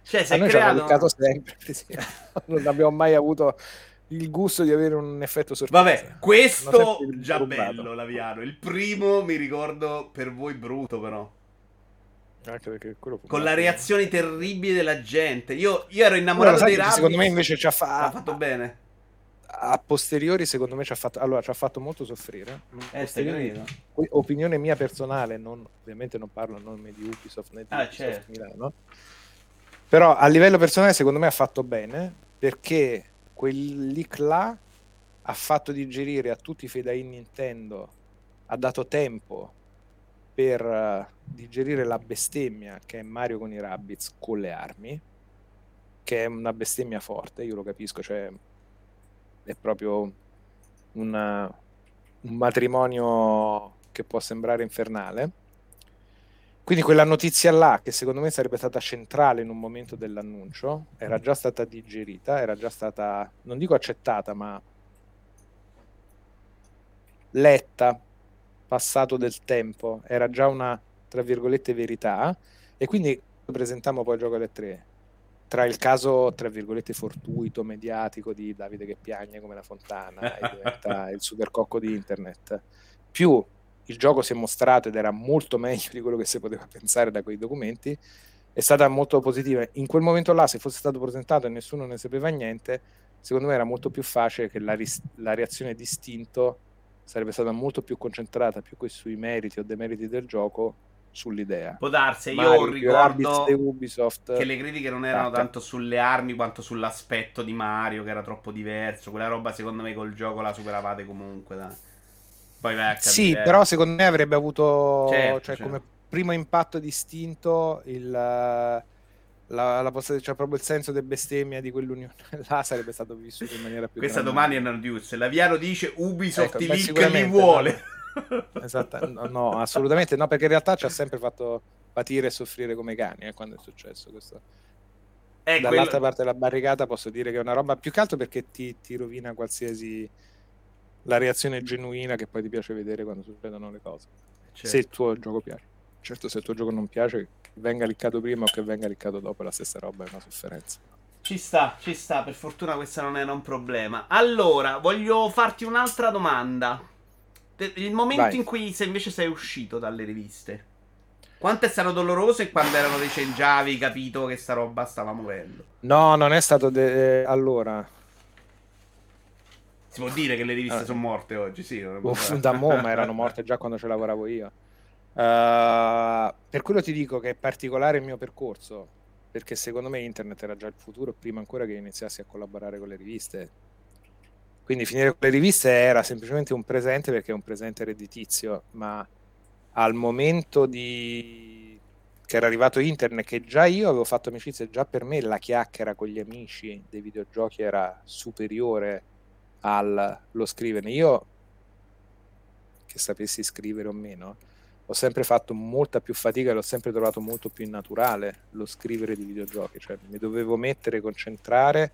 cioè, si è creato. sempre. <laughs> non abbiamo mai avuto il gusto di avere un effetto sorpresa. Vabbè, questo già rubato. bello, Laviano. Il primo mi ricordo per voi brutto, però. Anche perché quello Con la reazione terribile della gente. Io, io ero innamorato dei Rabbids. Secondo me invece ci ha fatto bene. A posteriori, secondo me ci ha fatto, allora, ci ha fatto molto soffrire. Eh, opinione mia personale, non, ovviamente non parlo a nome di Ubisoft né di ah, Ubisoft certo. Milano. Però a livello personale, secondo me ha fatto bene perché quel leak là ha fatto digerire a tutti i fedai Nintendo, ha dato tempo per uh, digerire la bestemmia che è Mario con i Rabbids con le armi, che è una bestemmia forte, io lo capisco, cioè è proprio una, un matrimonio che può sembrare infernale. Quindi quella notizia là, che secondo me sarebbe stata centrale in un momento dell'annuncio, era già stata digerita, era già stata, non dico accettata, ma letta, passato del tempo, era già una, tra virgolette, verità, e quindi presentammo poi il gioco alle tre, tra il caso, tra virgolette, fortuito, mediatico di Davide che piagne come la fontana e <laughs> diventa il supercocco di internet, più il gioco si è mostrato ed era molto meglio di quello che si poteva pensare da quei documenti, è stata molto positiva. In quel momento là, se fosse stato presentato e nessuno ne sapeva niente, secondo me era molto più facile che la, ris- la reazione distinto sarebbe stata molto più concentrata più che sui meriti o demeriti del gioco sull'idea. Può darsi, io ricordo Ubisoft, che le critiche non erano fatta. tanto sulle armi quanto sull'aspetto di Mario che era troppo diverso, quella roba secondo me col gioco la superavate comunque. Dai. Poi vai a capire. Sì, però secondo me avrebbe avuto certo, cioè, certo. come primo impatto distinto il, la, la posta, cioè proprio il senso del bestemmia di quell'unione <laughs> là sarebbe stato vissuto in maniera più Questa domani è una news. Laviano dice Ubisoft ecco, leak li vuole. Esatto, no, no, assolutamente no, perché in realtà ci ha sempre fatto patire e soffrire come cani eh, quando è successo questo. È Dall'altra quello... parte della barricata posso dire che è una roba più che altro perché ti, ti rovina qualsiasi la reazione genuina che poi ti piace vedere quando succedono le cose. Certo. Se il tuo gioco piace. Certo, se il tuo gioco non piace, che venga liccato prima o che venga liccato dopo, la stessa roba, è una sofferenza. Ci sta, ci sta, per fortuna questo non era un problema. Allora, voglio farti un'altra domanda. Il momento Vai. in cui se invece sei uscito dalle riviste, quanto è stato doloroso e quando erano dei cengiavi, capito che sta roba stava muovendo? No, non è stato. De- allora, si può dire che le riviste allora. sono morte oggi, sì. Uff, da mo', ma erano morte già quando ce lavoravo io. Uh, per quello ti dico che è particolare il mio percorso, perché secondo me internet era già il futuro prima ancora che iniziassi a collaborare con le riviste. Quindi finire con le riviste era semplicemente un presente perché è un presente redditizio, ma al momento di... che era arrivato internet, che già io avevo fatto amicizia, già per me la chiacchiera con gli amici dei videogiochi era superiore allo scrivere. Io, che sapessi scrivere o meno, ho sempre fatto molta più fatica e l'ho sempre trovato molto più naturale lo scrivere di videogiochi, cioè mi dovevo mettere, concentrare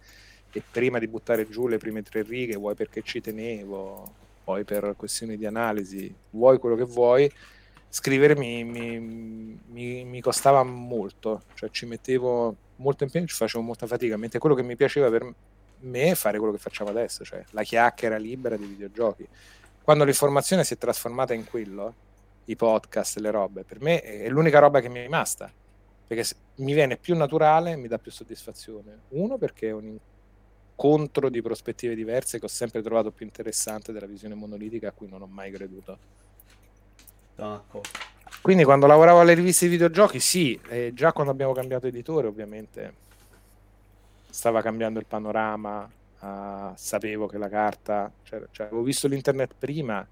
e prima di buttare giù le prime tre righe, vuoi perché ci tenevo, poi per questioni di analisi, vuoi quello che vuoi, scrivere mi, mi, mi, costava molto, cioè ci mettevo molto impegno, ci facevo molta fatica, mentre quello che mi piaceva per me fare quello che facciamo adesso, cioè la chiacchiera libera di videogiochi. Quando l'informazione si è trasformata in quello, i podcast, le robe, per me è l'unica roba che mi è rimasta, perché mi viene più naturale, mi dà più soddisfazione. Uno perché è un incontro di prospettive diverse che ho sempre trovato più interessante della visione monolitica a cui non ho mai creduto. Quindi quando lavoravo alle riviste di videogiochi, sì, eh, già quando abbiamo cambiato editore ovviamente stava cambiando il panorama, uh, sapevo che la carta, cioè, cioè, avevo visto l'internet prima,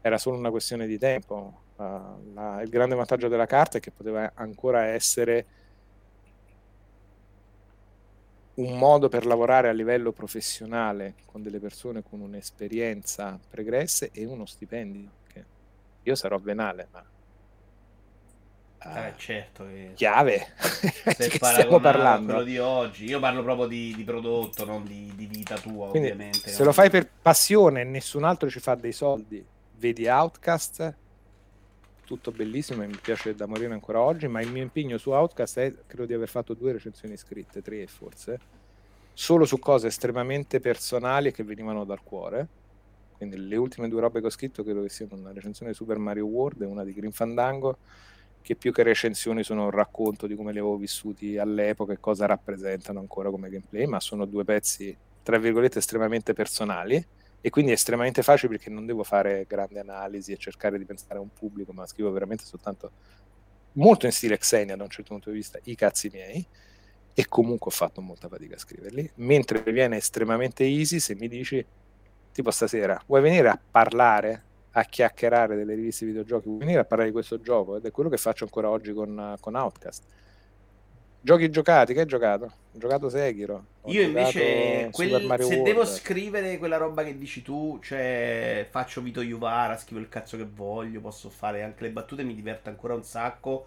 era solo una questione di tempo. Uh, la, il grande vantaggio della carta è che poteva ancora essere un modo per lavorare a livello professionale con delle persone con un'esperienza pregresse e uno stipendio. Che io sarò venale, ma eh, certo, <laughs> che... chiave. Se stiamo parlando quello di oggi, io parlo proprio di, di prodotto, non di, di, vita tua, Quindi, ovviamente. Se no? lo fai per passione e nessun altro ci fa dei soldi, vedi Outcast, tutto bellissimo e mi piace da morire ancora oggi, ma il mio impegno su Outcast è, credo di aver fatto due recensioni scritte, tre forse, solo su cose estremamente personali che venivano dal cuore. Quindi le ultime due robe che ho scritto credo che siano una recensione di Super Mario World e una di Green Fandango che più che recensioni sono un racconto di come li avevo vissuti all'epoca e cosa rappresentano ancora come gameplay, ma sono due pezzi, tra virgolette, estremamente personali e quindi estremamente facili perché non devo fare grandi analisi e cercare di pensare a un pubblico, ma scrivo veramente soltanto molto in stile Xenia da un certo punto di vista, i cazzi miei, e comunque ho fatto molta fatica a scriverli, mentre viene estremamente easy se mi dici, tipo stasera, vuoi venire a parlare a chiacchierare delle riviste videogiochi, vuoi venire a parlare di questo gioco? Ed è quello che faccio ancora oggi con, con Outcast. Giochi giocati, che hai giocato? Ho giocato Sekiro. Ho Io invece, quel, se World. devo scrivere quella roba che dici tu, cioè faccio Vito Juvara, scrivo il cazzo che voglio, posso fare anche le battute, mi diverte ancora un sacco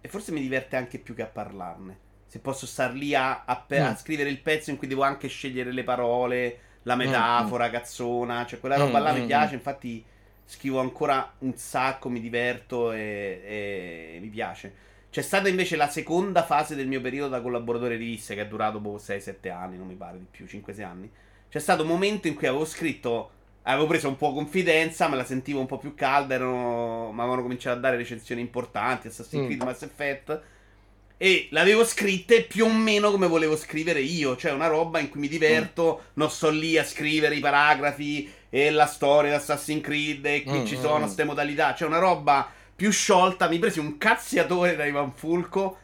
e forse mi diverte anche più che a parlarne. Se posso star lì a, a, pe- mm. a scrivere il pezzo in cui devo anche scegliere le parole, la mm, metafora, mm. cazzona, cioè quella roba mm, là mi mm, piace, mm. infatti scrivo ancora un sacco, mi diverto e, e mi piace. C'è stata invece la seconda fase del mio periodo da collaboratore riviste, che è durato boh, 6-7 anni, non mi pare di più, 5-6 anni. C'è stato un momento in cui avevo scritto, avevo preso un po' confidenza, me la sentivo un po' più calda, erano, mi avevano cominciato a dare recensioni importanti, Assassin's mm. Creed, Mass Effect. E l'avevo scritte più o meno come volevo scrivere io, cioè una roba in cui mi diverto, mm. non sto lì a scrivere i paragrafi e la storia di Assassin's Creed e qui mm, ci sono queste mm. modalità, cioè una roba più sciolta, mi presi un cazziatore da Ivan Fulco.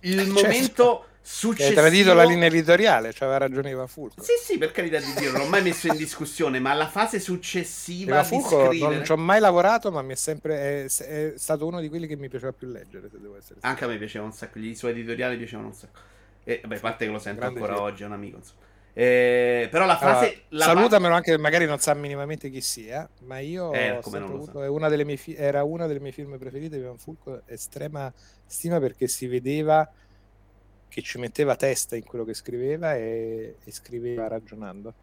Il eh, momento certo. successivo. Hai tradito la linea editoriale, cioè aveva ragione Ivan Fulco. Sì, sì, per carità di Dio, non l'ho mai messo in discussione, ma la fase successiva Ivan Fulco scrivere... non ci ho mai lavorato, ma mi è sempre è, è, stato uno di quelli che mi piaceva più leggere, se devo essere Anche a me piaceva un sacco, gli suoi editoriali piacevano un sacco. E vabbè, a parte che lo sento ancora figlio. oggi, è un amico, insomma. Eh, però la fase. Allora, la salutamelo anche magari non sa minimamente chi sia, ma io eh, avuto, è una delle mie fi- era una delle mie film preferite di Ivan Fulco, estrema stima perché si vedeva che ci metteva testa in quello che scriveva e, e scriveva ragionando.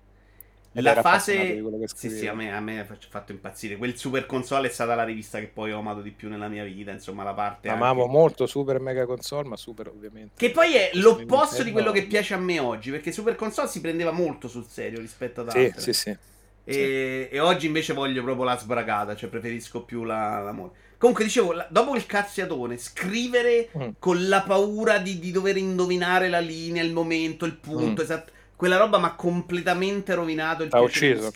La fase. Sì, sì, a me, a me ha fatto impazzire. Quel Super Console è stata la rivista che poi ho amato di più nella mia vita. Insomma, la parte. Amavo anche... molto Super Mega Console, ma Super ovviamente. Che poi è l'opposto di quello che piace a me oggi. Perché Super Console si prendeva molto sul serio rispetto ad altre. Sì, sì, sì. E, sì. e oggi invece voglio proprio la sbragata. Cioè, preferisco più la, l'amore. Comunque, dicevo, la, dopo il cazziatone, scrivere mm. con la paura di, di, dover indovinare la linea, il momento, il punto mm. esatto quella roba mi ha completamente rovinato il ha ucciso.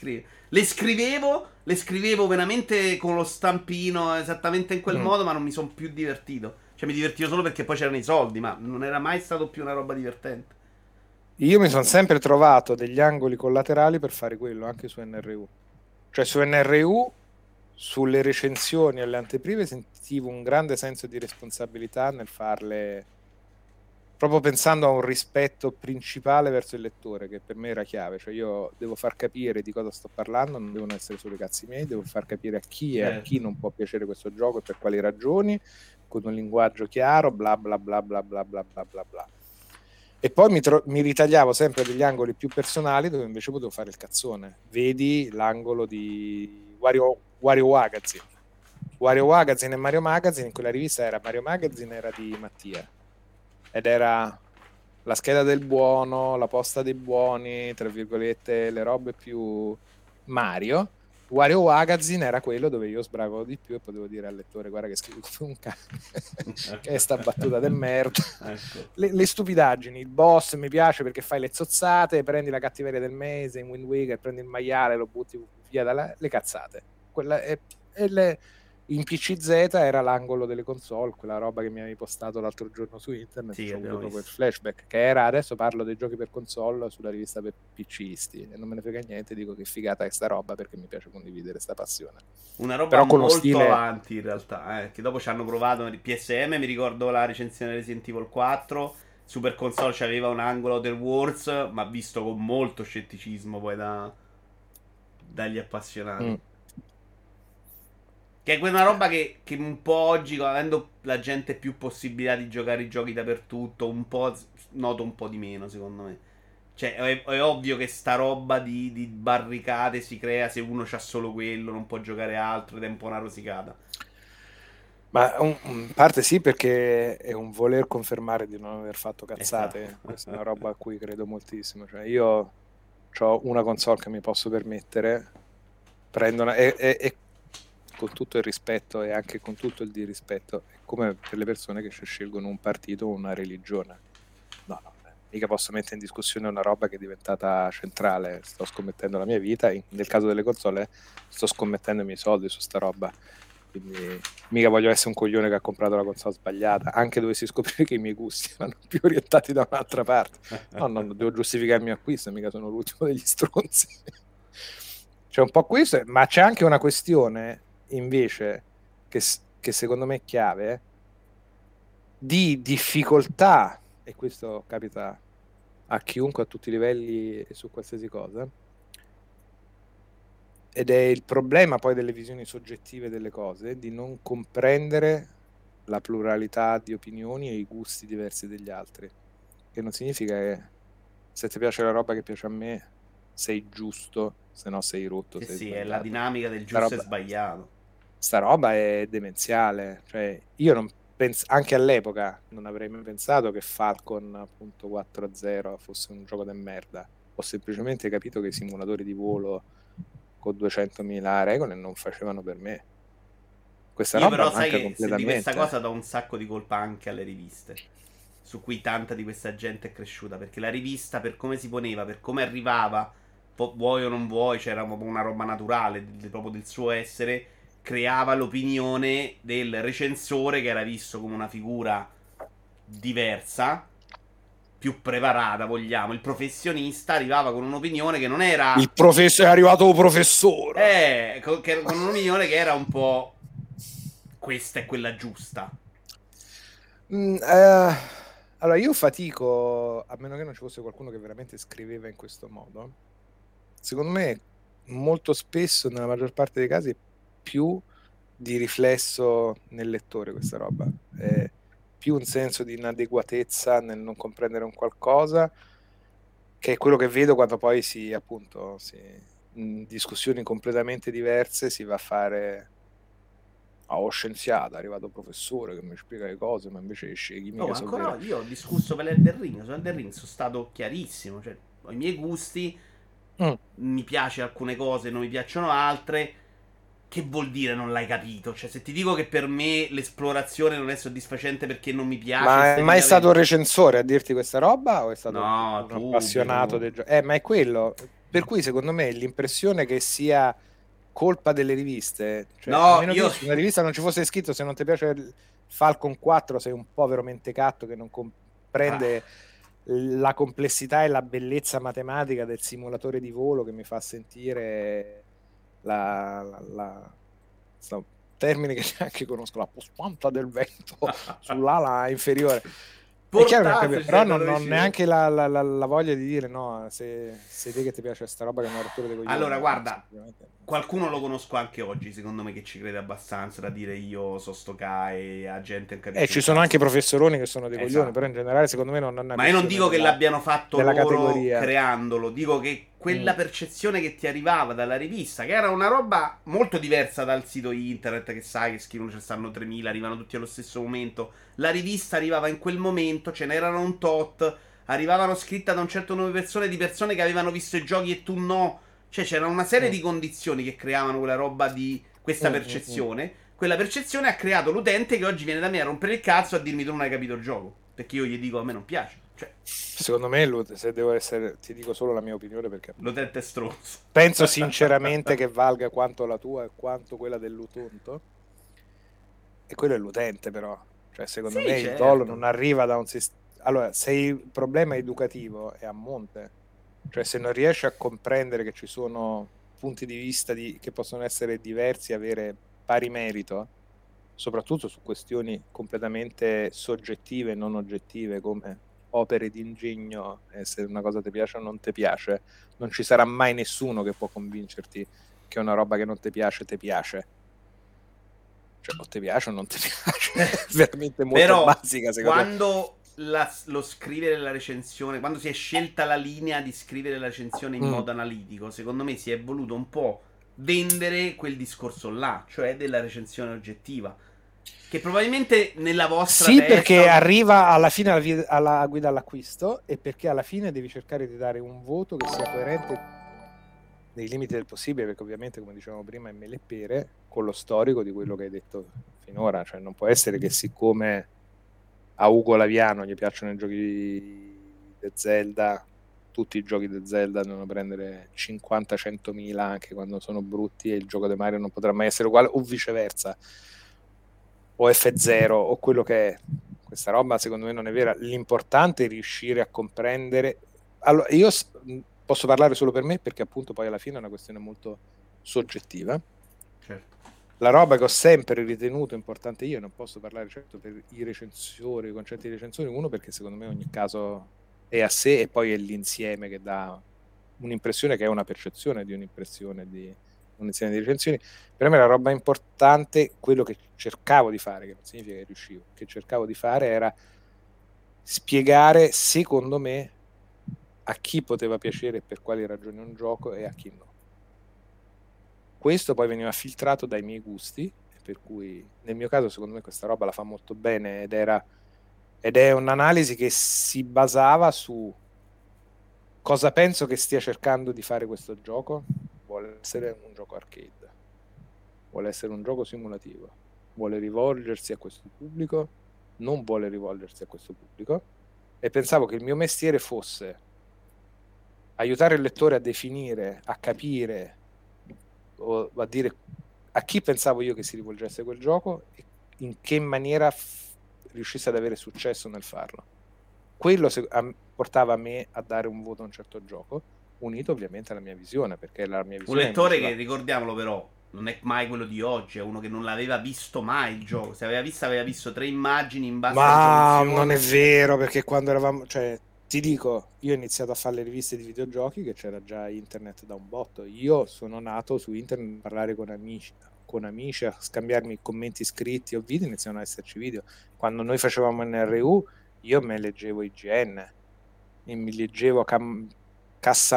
Le scrivevo, le scrivevo veramente con lo stampino esattamente in quel mm. modo, ma non mi sono più divertito. Cioè, mi divertivo solo perché poi c'erano i soldi, ma non era mai stato più una roba divertente. Io mi sono sempre trovato degli angoli collaterali per fare quello, anche su NRU. Cioè, su NRU, sulle recensioni alle anteprime, sentivo un grande senso di responsabilità nel farle proprio pensando a un rispetto principale verso il lettore, che per me era chiave, cioè io devo far capire di cosa sto parlando, non devono essere solo i cazzi miei, devo far capire a chi e a chi non può piacere questo gioco e per quali ragioni, con un linguaggio chiaro, bla bla bla bla bla bla bla bla bla. E poi mi, tro- mi ritagliavo sempre degli angoli più personali dove invece potevo fare il cazzone. Vedi l'angolo di Wario, Wario Magazine. Wario Magazine e Mario Magazine, in quella rivista era Mario Magazine, era di Mattia ed era la scheda del buono, la posta dei buoni, tra virgolette, le robe più Mario. Wario Magazine era quello dove io sbravo di più e potevo dire al lettore guarda che scrivo come un cane <laughs> che è sta battuta del merda ecco. le, le, stupidaggini il boss mi piace perché fai le zozzate prendi la cattiveria del mese in Wind Waker prendi il maiale lo butti via dalle cazzate Quella, e, e le, in PCZ era l'angolo delle console, quella roba che mi avevi postato l'altro giorno su internet. Sì, ho avuto quel flashback. Che era adesso parlo dei giochi per console sulla rivista per PCisti. E non me ne frega niente, dico che figata è sta roba perché mi piace condividere questa passione. Una roba Però con molto stile... avanti in realtà. Eh, che dopo ci hanno provato PSM. Mi ricordo la recensione Resident Evil 4. Super console c'aveva un angolo del Wars, ma visto con molto scetticismo poi da, dagli appassionati. Mm. Che è quella roba che, che, un po' oggi, avendo la gente più possibilità di giocare i giochi dappertutto, un po' noto un po' di meno, secondo me. Cioè, è, è ovvio che sta roba di, di, barricate si crea se uno c'ha solo quello, non può giocare altro ed è un po' una rosicata. Ma in parte sì, perché è un voler confermare di non aver fatto cazzate. Esatto. <laughs> Questa è una roba a cui credo moltissimo. Cioè, io ho una console che mi posso permettere, prendo una, e, e, e con tutto il rispetto e anche con tutto il disrispetto, è come per le persone che scelgono un partito o una religione. No, no, mica posso mettere in discussione una roba che è diventata centrale, sto scommettendo la mia vita, nel caso delle console sto scommettendo i miei soldi su sta roba. Quindi mica voglio essere un coglione che ha comprato la console sbagliata, anche dovessi scoprire che i miei gusti <laughs> vanno più orientati da un'altra parte. No, no, devo giustificare il mio acquisto, mica sono l'ultimo degli stronzi. <laughs> C'è un po' questo, ma c'è anche una questione invece, che, che secondo me è chiave, di difficoltà, e questo capita a chiunque a tutti i livelli e su qualsiasi cosa, ed è il problema poi delle visioni soggettive delle cose, di non comprendere la pluralità di opinioni e i gusti diversi degli altri. Che non significa che se ti piace la roba che piace a me sei giusto, se no sei rotto. Sei sì, sbagliato. è la dinamica del giusto roba, e sbagliato. Sta roba è demenziale. Cioè, io non penso, anche all'epoca non avrei mai pensato che Falcon appunto 4.0 fosse un gioco di merda. Ho semplicemente capito che i simulatori di volo con 200.000 regole non facevano per me. Questa Io roba però sai che di questa cosa do un sacco di colpa anche alle riviste su cui tanta di questa gente è cresciuta perché la rivista per come si poneva, per come arrivava, vuoi o non vuoi, c'era proprio una roba naturale proprio del suo essere, creava l'opinione del recensore che era visto come una figura diversa più preparata, vogliamo. Il professionista arrivava con un'opinione che non era. Il professore è arrivato professore. Eh, con, che, con un'opinione che era un po'. Questa è quella giusta. Mm, eh, allora, io fatico, a meno che non ci fosse qualcuno che veramente scriveva in questo modo. Secondo me, molto spesso, nella maggior parte dei casi, è più di riflesso nel lettore questa roba. È più un senso di inadeguatezza nel non comprendere un qualcosa che è quello che vedo quando poi si appunto si, in discussioni completamente diverse si va a fare a oh, scienziato, è arrivato professore che mi spiega le cose, ma invece esce chimica no, ancora no, io ho discusso per l'Elden Ring, su Elden Ring sono stato chiarissimo, cioè ho i miei gusti, mm. mi piace alcune cose, non mi piacciono altre che vuol dire non l'hai capito? Cioè, se ti dico che per me l'esplorazione non è soddisfacente perché non mi piace. Ma è mai stato un recensore a dirti questa roba? O è stato no, un, un appassionato del gioco? Eh, ma è quello. Per cui, secondo me, l'impressione che sia colpa delle riviste. Cioè, no, io... se una rivista non ci fosse scritto se non ti piace Falcon 4 sei un povero mentecatto che non comprende. Ah la complessità e la bellezza matematica del simulatore di volo che mi fa sentire la, la, la so, termine che neanche conosco, la postanta del vento <laughs> sull'ala inferiore. È chiaro che però non ho neanche la, la, la, la, voglia di dire no, se, se te che ti piace questa roba che è una rottura di coglioni. Allora, guarda, qualcuno lo conosco anche oggi, secondo me, che ci crede abbastanza da dire io so sto e a gente in Eh, ci sono anche professoroni che sono dei esatto. coglioni, però in generale secondo me non hanno Ma io non dico che l'abbiano fatto loro categoria. creandolo, dico che quella mm. percezione che ti arrivava dalla rivista, che era una roba molto diversa dal sito internet, che sai che scrivono ci stanno 3000, arrivano tutti allo stesso momento. La rivista arrivava in quel momento, ce n'erano un tot, arrivavano scritte da un certo numero di persone, di persone che avevano visto i giochi e tu no. Cioè c'era una serie di condizioni che creavano quella roba di questa percezione. Quella percezione ha creato l'utente che oggi viene da me a rompere il cazzo a dirmi tu non hai capito il gioco. Perché io gli dico a me non piace. Cioè. Secondo me, se devo essere, ti dico solo la mia opinione perché l'utente è stronzo. Penso sinceramente che valga quanto la tua e quanto quella dell'utonto. E quello è l'utente, però. Cioè, secondo sì, me certo. il dolo non arriva da un sistema. Allora, se il problema educativo è a monte, cioè se non riesci a comprendere che ci sono punti di vista di, che possono essere diversi e avere pari merito, soprattutto su questioni completamente soggettive e non oggettive come opere di ingegno e se una cosa ti piace o non ti piace, non ci sarà mai nessuno che può convincerti che una roba che non ti piace ti piace. Cioè, o ti piace o non ti <laughs> piace. È veramente molto Però, basica, secondo quando me. La, lo scrivere la recensione, quando si è scelta la linea di scrivere la recensione in mm. modo analitico, secondo me si è voluto un po' vendere quel discorso là, cioè della recensione oggettiva che probabilmente nella vostra Sì, testa... perché arriva alla fine alla, vi- alla, guida all'acquisto e perché alla fine devi cercare di dare un voto che sia coerente nei limiti del possibile, perché ovviamente, come dicevamo prima, è mele e pere con lo storico di quello che hai detto finora. Cioè, non può essere che siccome a Ugo Laviano gli piacciono i giochi di Zelda, tutti i giochi di Zelda devono prendere 50-100 mila anche quando sono brutti e il gioco di Mario non potrà mai essere uguale, o viceversa o F0 o quello che è. Questa roba secondo me non è vera. L'importante è riuscire a comprendere. Allora, io posso parlare solo per me perché appunto poi alla fine è una questione molto soggettiva. Certo. La roba che ho sempre ritenuto importante io, non posso parlare certo per i recensori, i concetti di recensori, uno perché secondo me ogni caso è a sé e poi è l'insieme che dà un'impressione che è una percezione di un'impressione di un insieme di recensioni. Per me la roba importante, quello che cercavo di fare, che non significa che riuscivo, che cercavo di fare era spiegare, secondo me, a chi poteva piacere e per quali ragioni un gioco e a chi no. Questo poi veniva filtrato dai miei gusti, per cui nel mio caso secondo me questa roba la fa molto bene ed, era, ed è un'analisi che si basava su cosa penso che stia cercando di fare questo gioco. Vuole essere un gioco arcade, vuole essere un gioco simulativo, vuole rivolgersi a questo pubblico, non vuole rivolgersi a questo pubblico. E pensavo che il mio mestiere fosse aiutare il lettore a definire, a capire o a dire a chi pensavo io che si rivolgesse quel gioco e in che maniera f- riuscisse ad avere successo nel farlo. Quello se- a- portava a me a dare un voto a un certo gioco, unito ovviamente alla mia visione, perché la mia visione... Un lettore che, ricordiamolo però, non è mai quello di oggi, è uno che non l'aveva visto mai il gioco. Se aveva visto, aveva visto tre immagini in base Ma non è vero, perché quando eravamo... Cioè, ti dico, io ho iniziato a fare le riviste di videogiochi che c'era già internet da un botto. Io sono nato su internet a parlare con amici, con amici, a scambiarmi commenti scritti o video, iniziano ad esserci video. Quando noi facevamo NRU, io me leggevo IGN e mi leggevo Cam-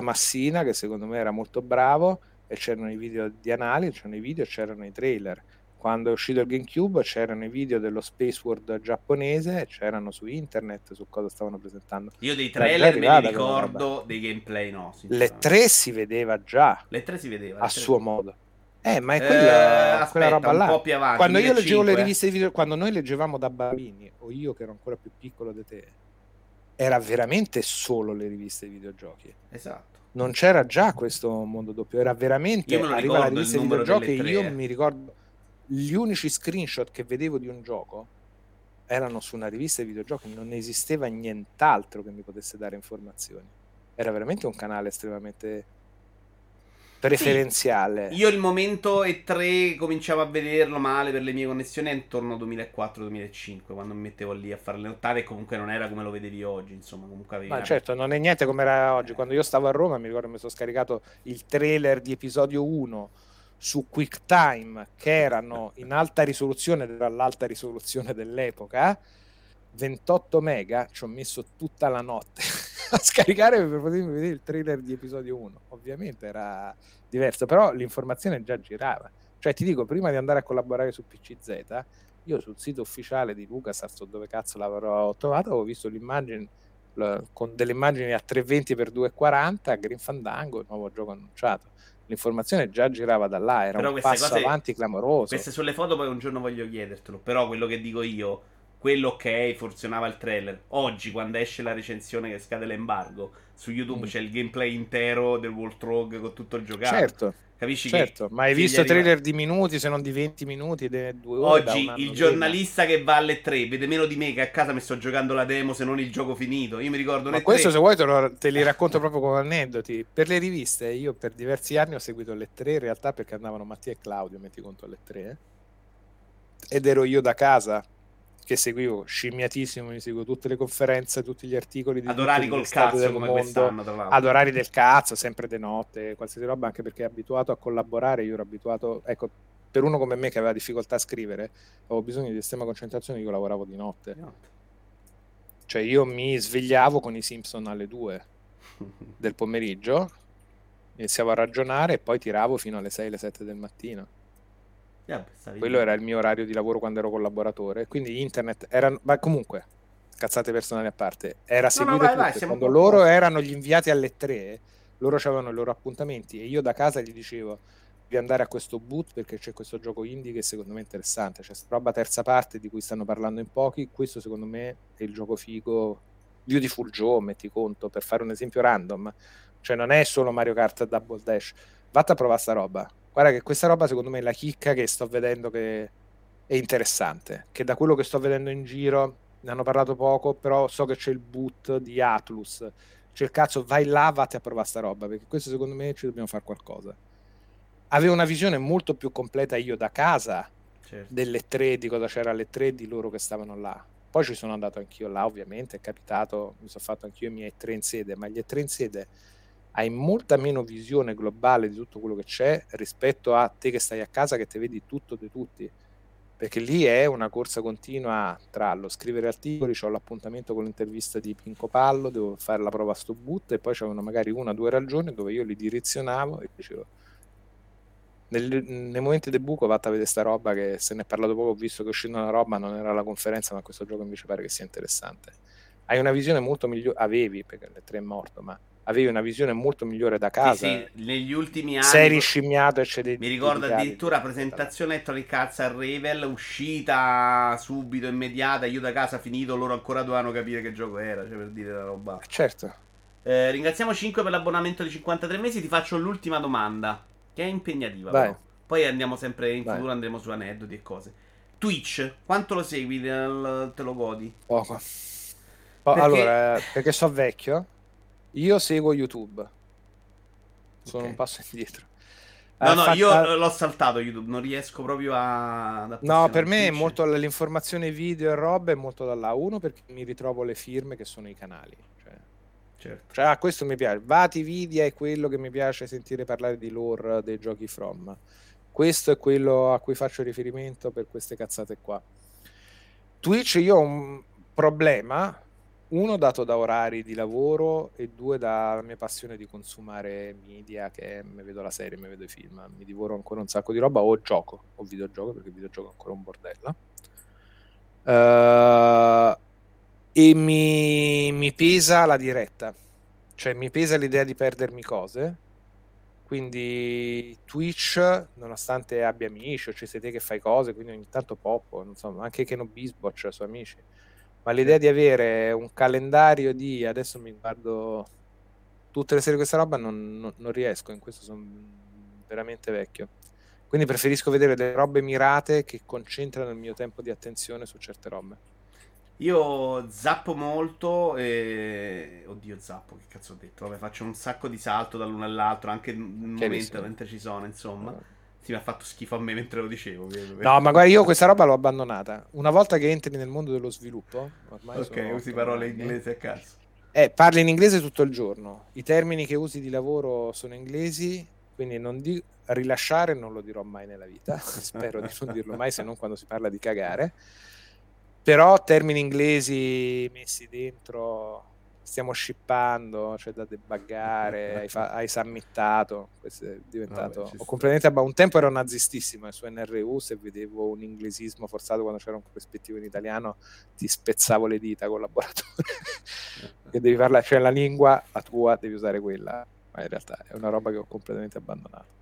Massina, che secondo me era molto bravo, e c'erano i video di analisi, c'erano i video, c'erano i trailer quando è uscito il GameCube c'erano i video dello Space World giapponese, c'erano su internet su cosa stavano presentando. Io dei trailer me li ricordo, dei gameplay no. Le tre si vedeva già. Le tre si vedeva. A suo modo. Eh, ma è quella, eh, aspetta, quella roba là. Un po' più avanti, quando io leggevo le riviste di video, quando noi leggevamo da bambini, o io che ero ancora più piccolo di te, era veramente solo le riviste di videogiochi. Esatto. Non c'era già questo mondo doppio, era veramente arriva la rivista di videogiochi e io mi ricordo gli unici screenshot che vedevo di un gioco erano su una rivista di videogiochi, non esisteva nient'altro che mi potesse dare informazioni. Era veramente un canale estremamente preferenziale. Sì, io il momento E3 cominciavo a vederlo male per le mie connessioni intorno al 2004-2005, quando mi mettevo lì a fare le ottave e comunque non era come lo vedevi oggi, insomma, comunque avevi Ma certo, non è niente come era oggi. Quando io stavo a Roma, mi ricordo che mi sono scaricato il trailer di episodio 1 su QuickTime che erano in alta risoluzione, era l'alta risoluzione dell'epoca, 28 mega, ci ho messo tutta la notte <laughs> a scaricare per potermi vedere il trailer di episodio 1. Ovviamente era diverso, però l'informazione già girava. Cioè ti dico, prima di andare a collaborare su PCZ, io sul sito ufficiale di LucasArts, dove cazzo l'avrò trovato, avevo visto l'immagine con delle immagini a 320x240, Green Fandango, il nuovo gioco annunciato l'informazione già girava da là, era però un passo cose, avanti clamoroso. Queste sulle foto poi un giorno voglio chiedertelo, però quello che dico io, quello ok, funzionava il trailer. Oggi quando esce la recensione che scade l'embargo, su YouTube mm. c'è il gameplay intero del World Rogue con tutto il giocato. Certo. Capisci certo, ma hai visto arriva... trailer di minuti, se non di 20 minuti, di due ore? Oggi il giornalista prima. che va alle 3 vede meno di me che a casa mi sto giocando la demo se non il gioco finito. Io mi ricordo Ma questo 3... se vuoi te, lo, te, li racconto proprio come aneddoti. Per le riviste io per diversi anni ho seguito le 3 in realtà perché andavano Mattia e Claudio, metti conto alle 3. Eh? Ed ero io da casa che seguivo scimmiatissimo, mi seguo tutte le conferenze, tutti gli articoli di ad orari col cazzo come quest'anno tra l'altro. ad orari del cazzo, sempre di notte, qualsiasi roba, anche perché è abituato a collaborare, io ero abituato, ecco, per uno come me che aveva difficoltà a scrivere, avevo bisogno di estrema concentrazione, io lavoravo di notte. Cioè io mi svegliavo con i Simpson alle 2 <laughs> del pomeriggio, iniziavo a ragionare e poi tiravo fino alle 6, alle 7 del mattino. Yeah, Quello era il mio orario di lavoro quando ero collaboratore. Quindi internet era. Ma comunque, cazzate personali a parte, era seguito no, no, vai, vai, quando loro erano gli inviati alle tre, loro avevano i loro appuntamenti e io da casa gli dicevo di andare a questo boot perché c'è questo gioco indie che secondo me è interessante. C'è roba terza parte di cui stanno parlando in pochi. Questo secondo me è il gioco figo. Beautiful Joe, metti conto, per fare un esempio random. Cioè non è solo Mario Kart Double Dash. Vatti a provare sta roba Guarda che questa roba secondo me è la chicca che sto vedendo che è interessante, che da quello che sto vedendo in giro, ne hanno parlato poco, però so che c'è il boot di Atlus, c'è il cazzo, vai là, vatti a provare sta roba, perché questo secondo me ci dobbiamo fare qualcosa. avevo una visione molto più completa io da casa Certo. delle tre, di cosa c'era alle tre, di loro che stavano là. Poi ci sono andato anch'io là, ovviamente, è capitato, mi sono fatto anch'io i miei tre in sede, ma gli tre in sede hai molta meno visione globale di tutto quello che c'è rispetto a te che stai a casa che ti vedi tutto di tutti. Perché lì è una corsa continua tra lo scrivere articoli, ho l'appuntamento con l'intervista di Pinco Pallo, devo fare la prova a sto boot e poi c'erano magari una o due ragioni dove io li direzionavo e dicevo nel, nei momenti del buco vado a vedere sta roba che se ne è parlato poco ho visto che uscita una roba non era la conferenza ma questo gioco invece pare che sia interessante hai una visione molto migliore avevi perché le tre è morto ma avevi una visione molto migliore da casa Sì, sì, negli ultimi anni. sei riscimmiato e c'è dei Mi ricordo dedicavi. addirittura presentazione Electronic Arts a Revel, uscita subito, immediata, io da casa finito, loro ancora dovevano capire che gioco era, cioè per dire la roba. certo Eh, ringraziamo 5 per l'abbonamento di 53 mesi, ti faccio l'ultima domanda, che è impegnativa Vai. però. Poi andiamo sempre in Vai. futuro, andremo su aneddoti e cose. Twitch, quanto lo segui, te lo godi? poco Po- Perché- allora eh, perché so vecchio io seguo YouTube sono Ok. un passo <laughs> indietro No, Eh, no, io ah, l'ho saltato YouTube, non riesco proprio a... No, per me è molto l'informazione video e roba è molto da là. Uno perché mi ritrovo le firme che sono i canali. Cioè, Certo. cioè, ah, questo mi piace. Vati Vidia è quello che mi piace sentire parlare di lore dei giochi From. Questo è quello a cui faccio riferimento per queste cazzate qua. Twitch io ho un problema, uno dato da orari di lavoro e due dalla mia passione di consumare media, che mi vedo la serie, mi vedo i film, mi divoro ancora un sacco di roba o gioco, o videogioco, perché videogioco è ancora un bordello. Eh, e mi, mi pesa la diretta, cioè mi pesa l'idea di perdermi cose. Quindi Twitch, nonostante abbia amici o ci sei te che fai cose, quindi ogni tanto poppo, so, anche che non ha i suoi amici. Ma l'idea di avere un calendario di adesso mi guardo tutte le serie di questa roba non, non- non riesco, in questo sono veramente vecchio. Quindi preferisco vedere delle robe mirate che concentrano il mio tempo di attenzione su certe robe. Io zappo molto e... Oddio, zappo, che cazzo ho detto? Vabbè, faccio un sacco di salto dall'uno all'altro, anche nel momento mentre ci sono, insomma. Sì, mi ha fatto schifo a me mentre lo dicevo. No, ma guarda, io questa roba l'ho abbandonata. Una volta che entri nel mondo dello sviluppo, ormai Ok, usi parole anni, inglesi a caso. Eh, parli in inglese tutto il giorno. I termini che usi di lavoro sono inglesi, quindi non di- rilasciare non lo dirò mai nella vita. <laughs> Spero di non dirlo mai, se non quando si parla di cagare. Però termini inglesi messi dentro, stiamo shippando, c'è da debuggare, <laughs> hai, fa- hai submittato, questo è diventato... Vabbè, completamente abba- Un tempo ero nazistissimo e su NRU se vedevo un inglesismo forzato quando c'era un corrispettivo in italiano ti spezzavo le dita collaboratore. <laughs> che devi parlare, cioè la lingua, la tua, devi usare quella. Ma in realtà è una roba che ho completamente abbandonato.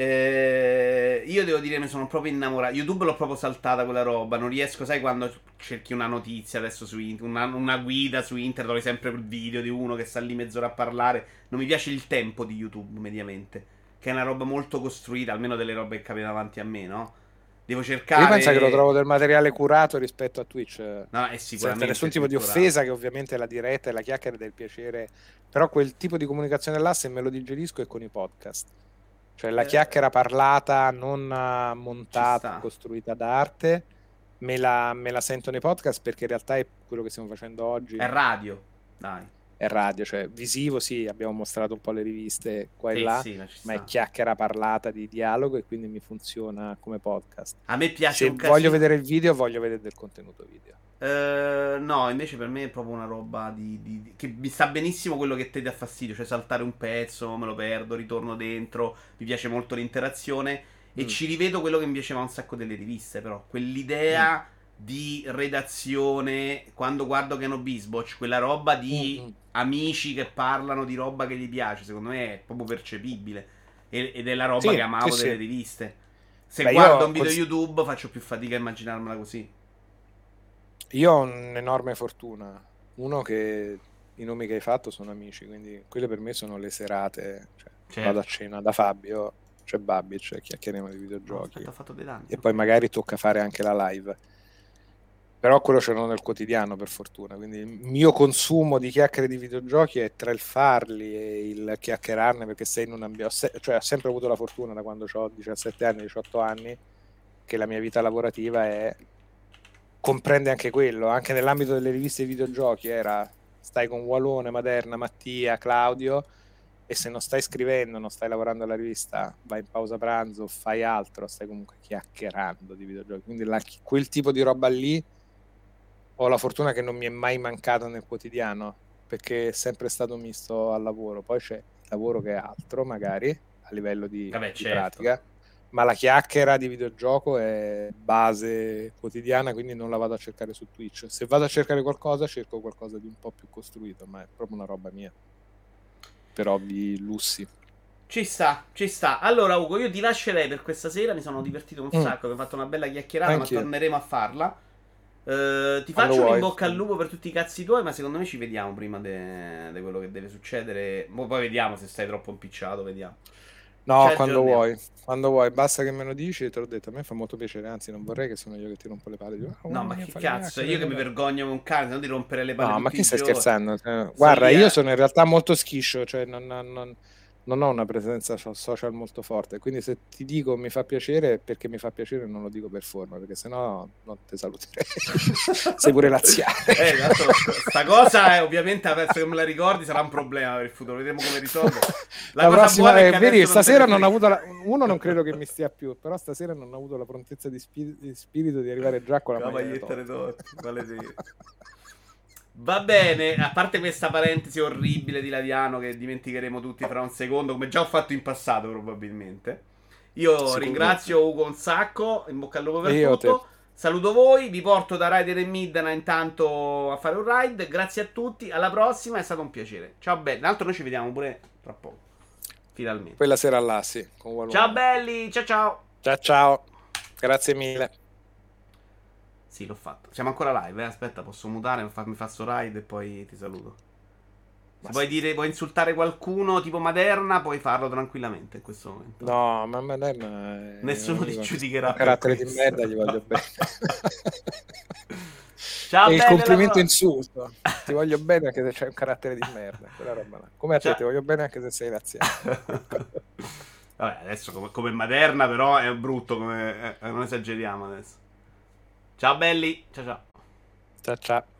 Eh, io devo dire, mi sono proprio innamorato. YouTube l'ho proprio saltata quella roba. Non riesco, sai, quando cerchi una notizia adesso su internet, una, una guida su internet, trovi sempre il video di uno che sta lì mezz'ora a parlare. Non mi piace il tempo di YouTube, mediamente. Che è una roba molto costruita, almeno delle robe che capitano davanti a me, no? Devo cercare. Io penso che lo trovo del materiale curato rispetto a Twitch. No, è senza sicuramente. nessun tipo di offesa, che ovviamente è la diretta e la chiacchiera del piacere, però quel tipo di comunicazione là, se me lo digerisco, è con i podcast. Cioè la Eh, chiacchiera parlata, non eh, montata, costruita d'arte, me la, me la sento nei podcast perché in realtà è quello che stiamo facendo oggi. È radio. Dai. È radio, cioè visivo sì, abbiamo mostrato un po' le riviste qua e Sì, là, sì, ma ma è chiacchiera parlata di dialogo e quindi mi funziona come podcast. A me piace Se voglio vedere il video, voglio vedere del contenuto video. Eh, no, invece per me è proprio una roba di, di- di- che mi sta benissimo quello che ti dà fastidio, cioè saltare un pezzo, me lo perdo, ritorno dentro, mi piace molto l'interazione e Mm. ci rivedo quello che mi piaceva un sacco delle riviste, però quell'idea Mm. di redazione, quando guardo che hanno Bisbotch, quella roba di Mm, mm. Amici che parlano di roba che gli piace, secondo me è proprio percepibile E- ed è la roba Sì, che amavo sì, delle sì. riviste. Se Beh, guardo un video cons- YouTube faccio più fatica a immaginarmela così. Io ho un'enorme fortuna. Uno che i nomi che hai fatto sono amici, quindi quelle per me sono le serate. Cioè, Certo. Vado a cena da Fabio, c'è Babic, chiacchieriamo di videogiochi. aspetta, dei danni. e poi magari tocca fare anche la live. Però quello ce l'ho nel quotidiano, per fortuna. Quindi il mio consumo di chiacchiere di videogiochi è tra il farli e il chiacchierarne, perché sei in un ambiente... Cioè, ho sempre avuto la fortuna da quando ho 17 anni, 18 anni, che la mia vita lavorativa è... comprende anche quello. Anche nell'ambito delle riviste di videogiochi era... Stai con Walone, Maderna, Mattia, Claudio e se non stai scrivendo, non stai lavorando alla rivista, vai in pausa pranzo, fai altro, stai comunque chiacchierando di videogiochi. Quindi la, quel tipo di roba lì ho la fortuna che non mi è mai mancato nel quotidiano, perché è sempre stato misto al lavoro. Poi c'è il lavoro che è altro, magari, a livello di, Vabbè, di certo. pratica, ma la chiacchiera di videogioco è base quotidiana, quindi non la vado a cercare su Twitch. Se vado a cercare qualcosa, cerco qualcosa di un po' più costruito, ma è proprio una roba mia per ovvi lussi. Ci sta, ci sta. Allora, Ugo, io ti lascerei per questa sera. Mi sono divertito un Mm. sacco. Abbiamo fatto una bella chiacchierata, Anch'io. ma torneremo a farla. Eh, ti faccio un in bocca al lupo per tutti i cazzi tuoi, ma secondo me ci vediamo prima di quello che deve succedere. Mo poi vediamo se stai troppo impicciato, vediamo. No, Ci quando vuoi, quando vuoi, basta che me lo dici, te l'ho detto, a me fa molto piacere, anzi non vorrei che sono io che ti rompo le palle. Dico, "Ah, No, ma che cazzo, io che mi vabbè." vergogno come un cane, se no di rompere le palle No, ma chi stai scherzando? Eh, Guarda, io- io sono in realtà molto schiscio, cioè non, non- non- non ho una presenza so- social molto forte, quindi se ti dico mi fa piacere perché mi fa piacere non lo dico per forma, perché sennò non ti saluterei. <laughs> Sei pure laziale. Eh, esatto, sta cosa è ovviamente penso che me la ricordi sarà un problema per il futuro, vedremo come risolve. La, La, prossima è è, vedi, adesso non stasera non ho avuto la, uno non credo che mi stia più, però stasera non ho avuto la prontezza di, spi- di spirito di arrivare già con la La maglietta maglietta. <laughs> Va bene, a parte questa parentesi orribile di Laviano che dimenticheremo tutti fra un secondo, come già ho fatto in passato probabilmente. Io Sicuramente. ringrazio Ugo un sacco, in bocca al lupo per io tutto. Saluto voi, vi porto da Rider e Midna intanto a fare un ride. Grazie a tutti, alla prossima, è stato un piacere. Ciao belli, l'altro noi ci vediamo pure tra poco. Finalmente. Quella sera là, sì. Ciao belli, ciao ciao. Ciao ciao. Grazie mille. Sì, l'ho fatto. Siamo ancora live, eh? Aspetta, posso mutare, mi fa- mi fa sto ride e poi ti saluto. Se vuoi dire, vuoi insultare qualcuno tipo Maderna, puoi farlo tranquillamente in questo momento. No, ma Maderna è... Nessuno ti giudicherà carattere di merda, gli voglio bene. <laughs> Ciao il complimento insulto. Ti voglio bene anche se c'hai un carattere di merda. Quella roba là. Come a te, Ciao. ti voglio bene anche se sei laziale. <laughs> Vabbè, adesso come, come Maderna però è brutto, come, eh, non esageriamo adesso. Ciao belli, ciao ciao. Ciao ciao.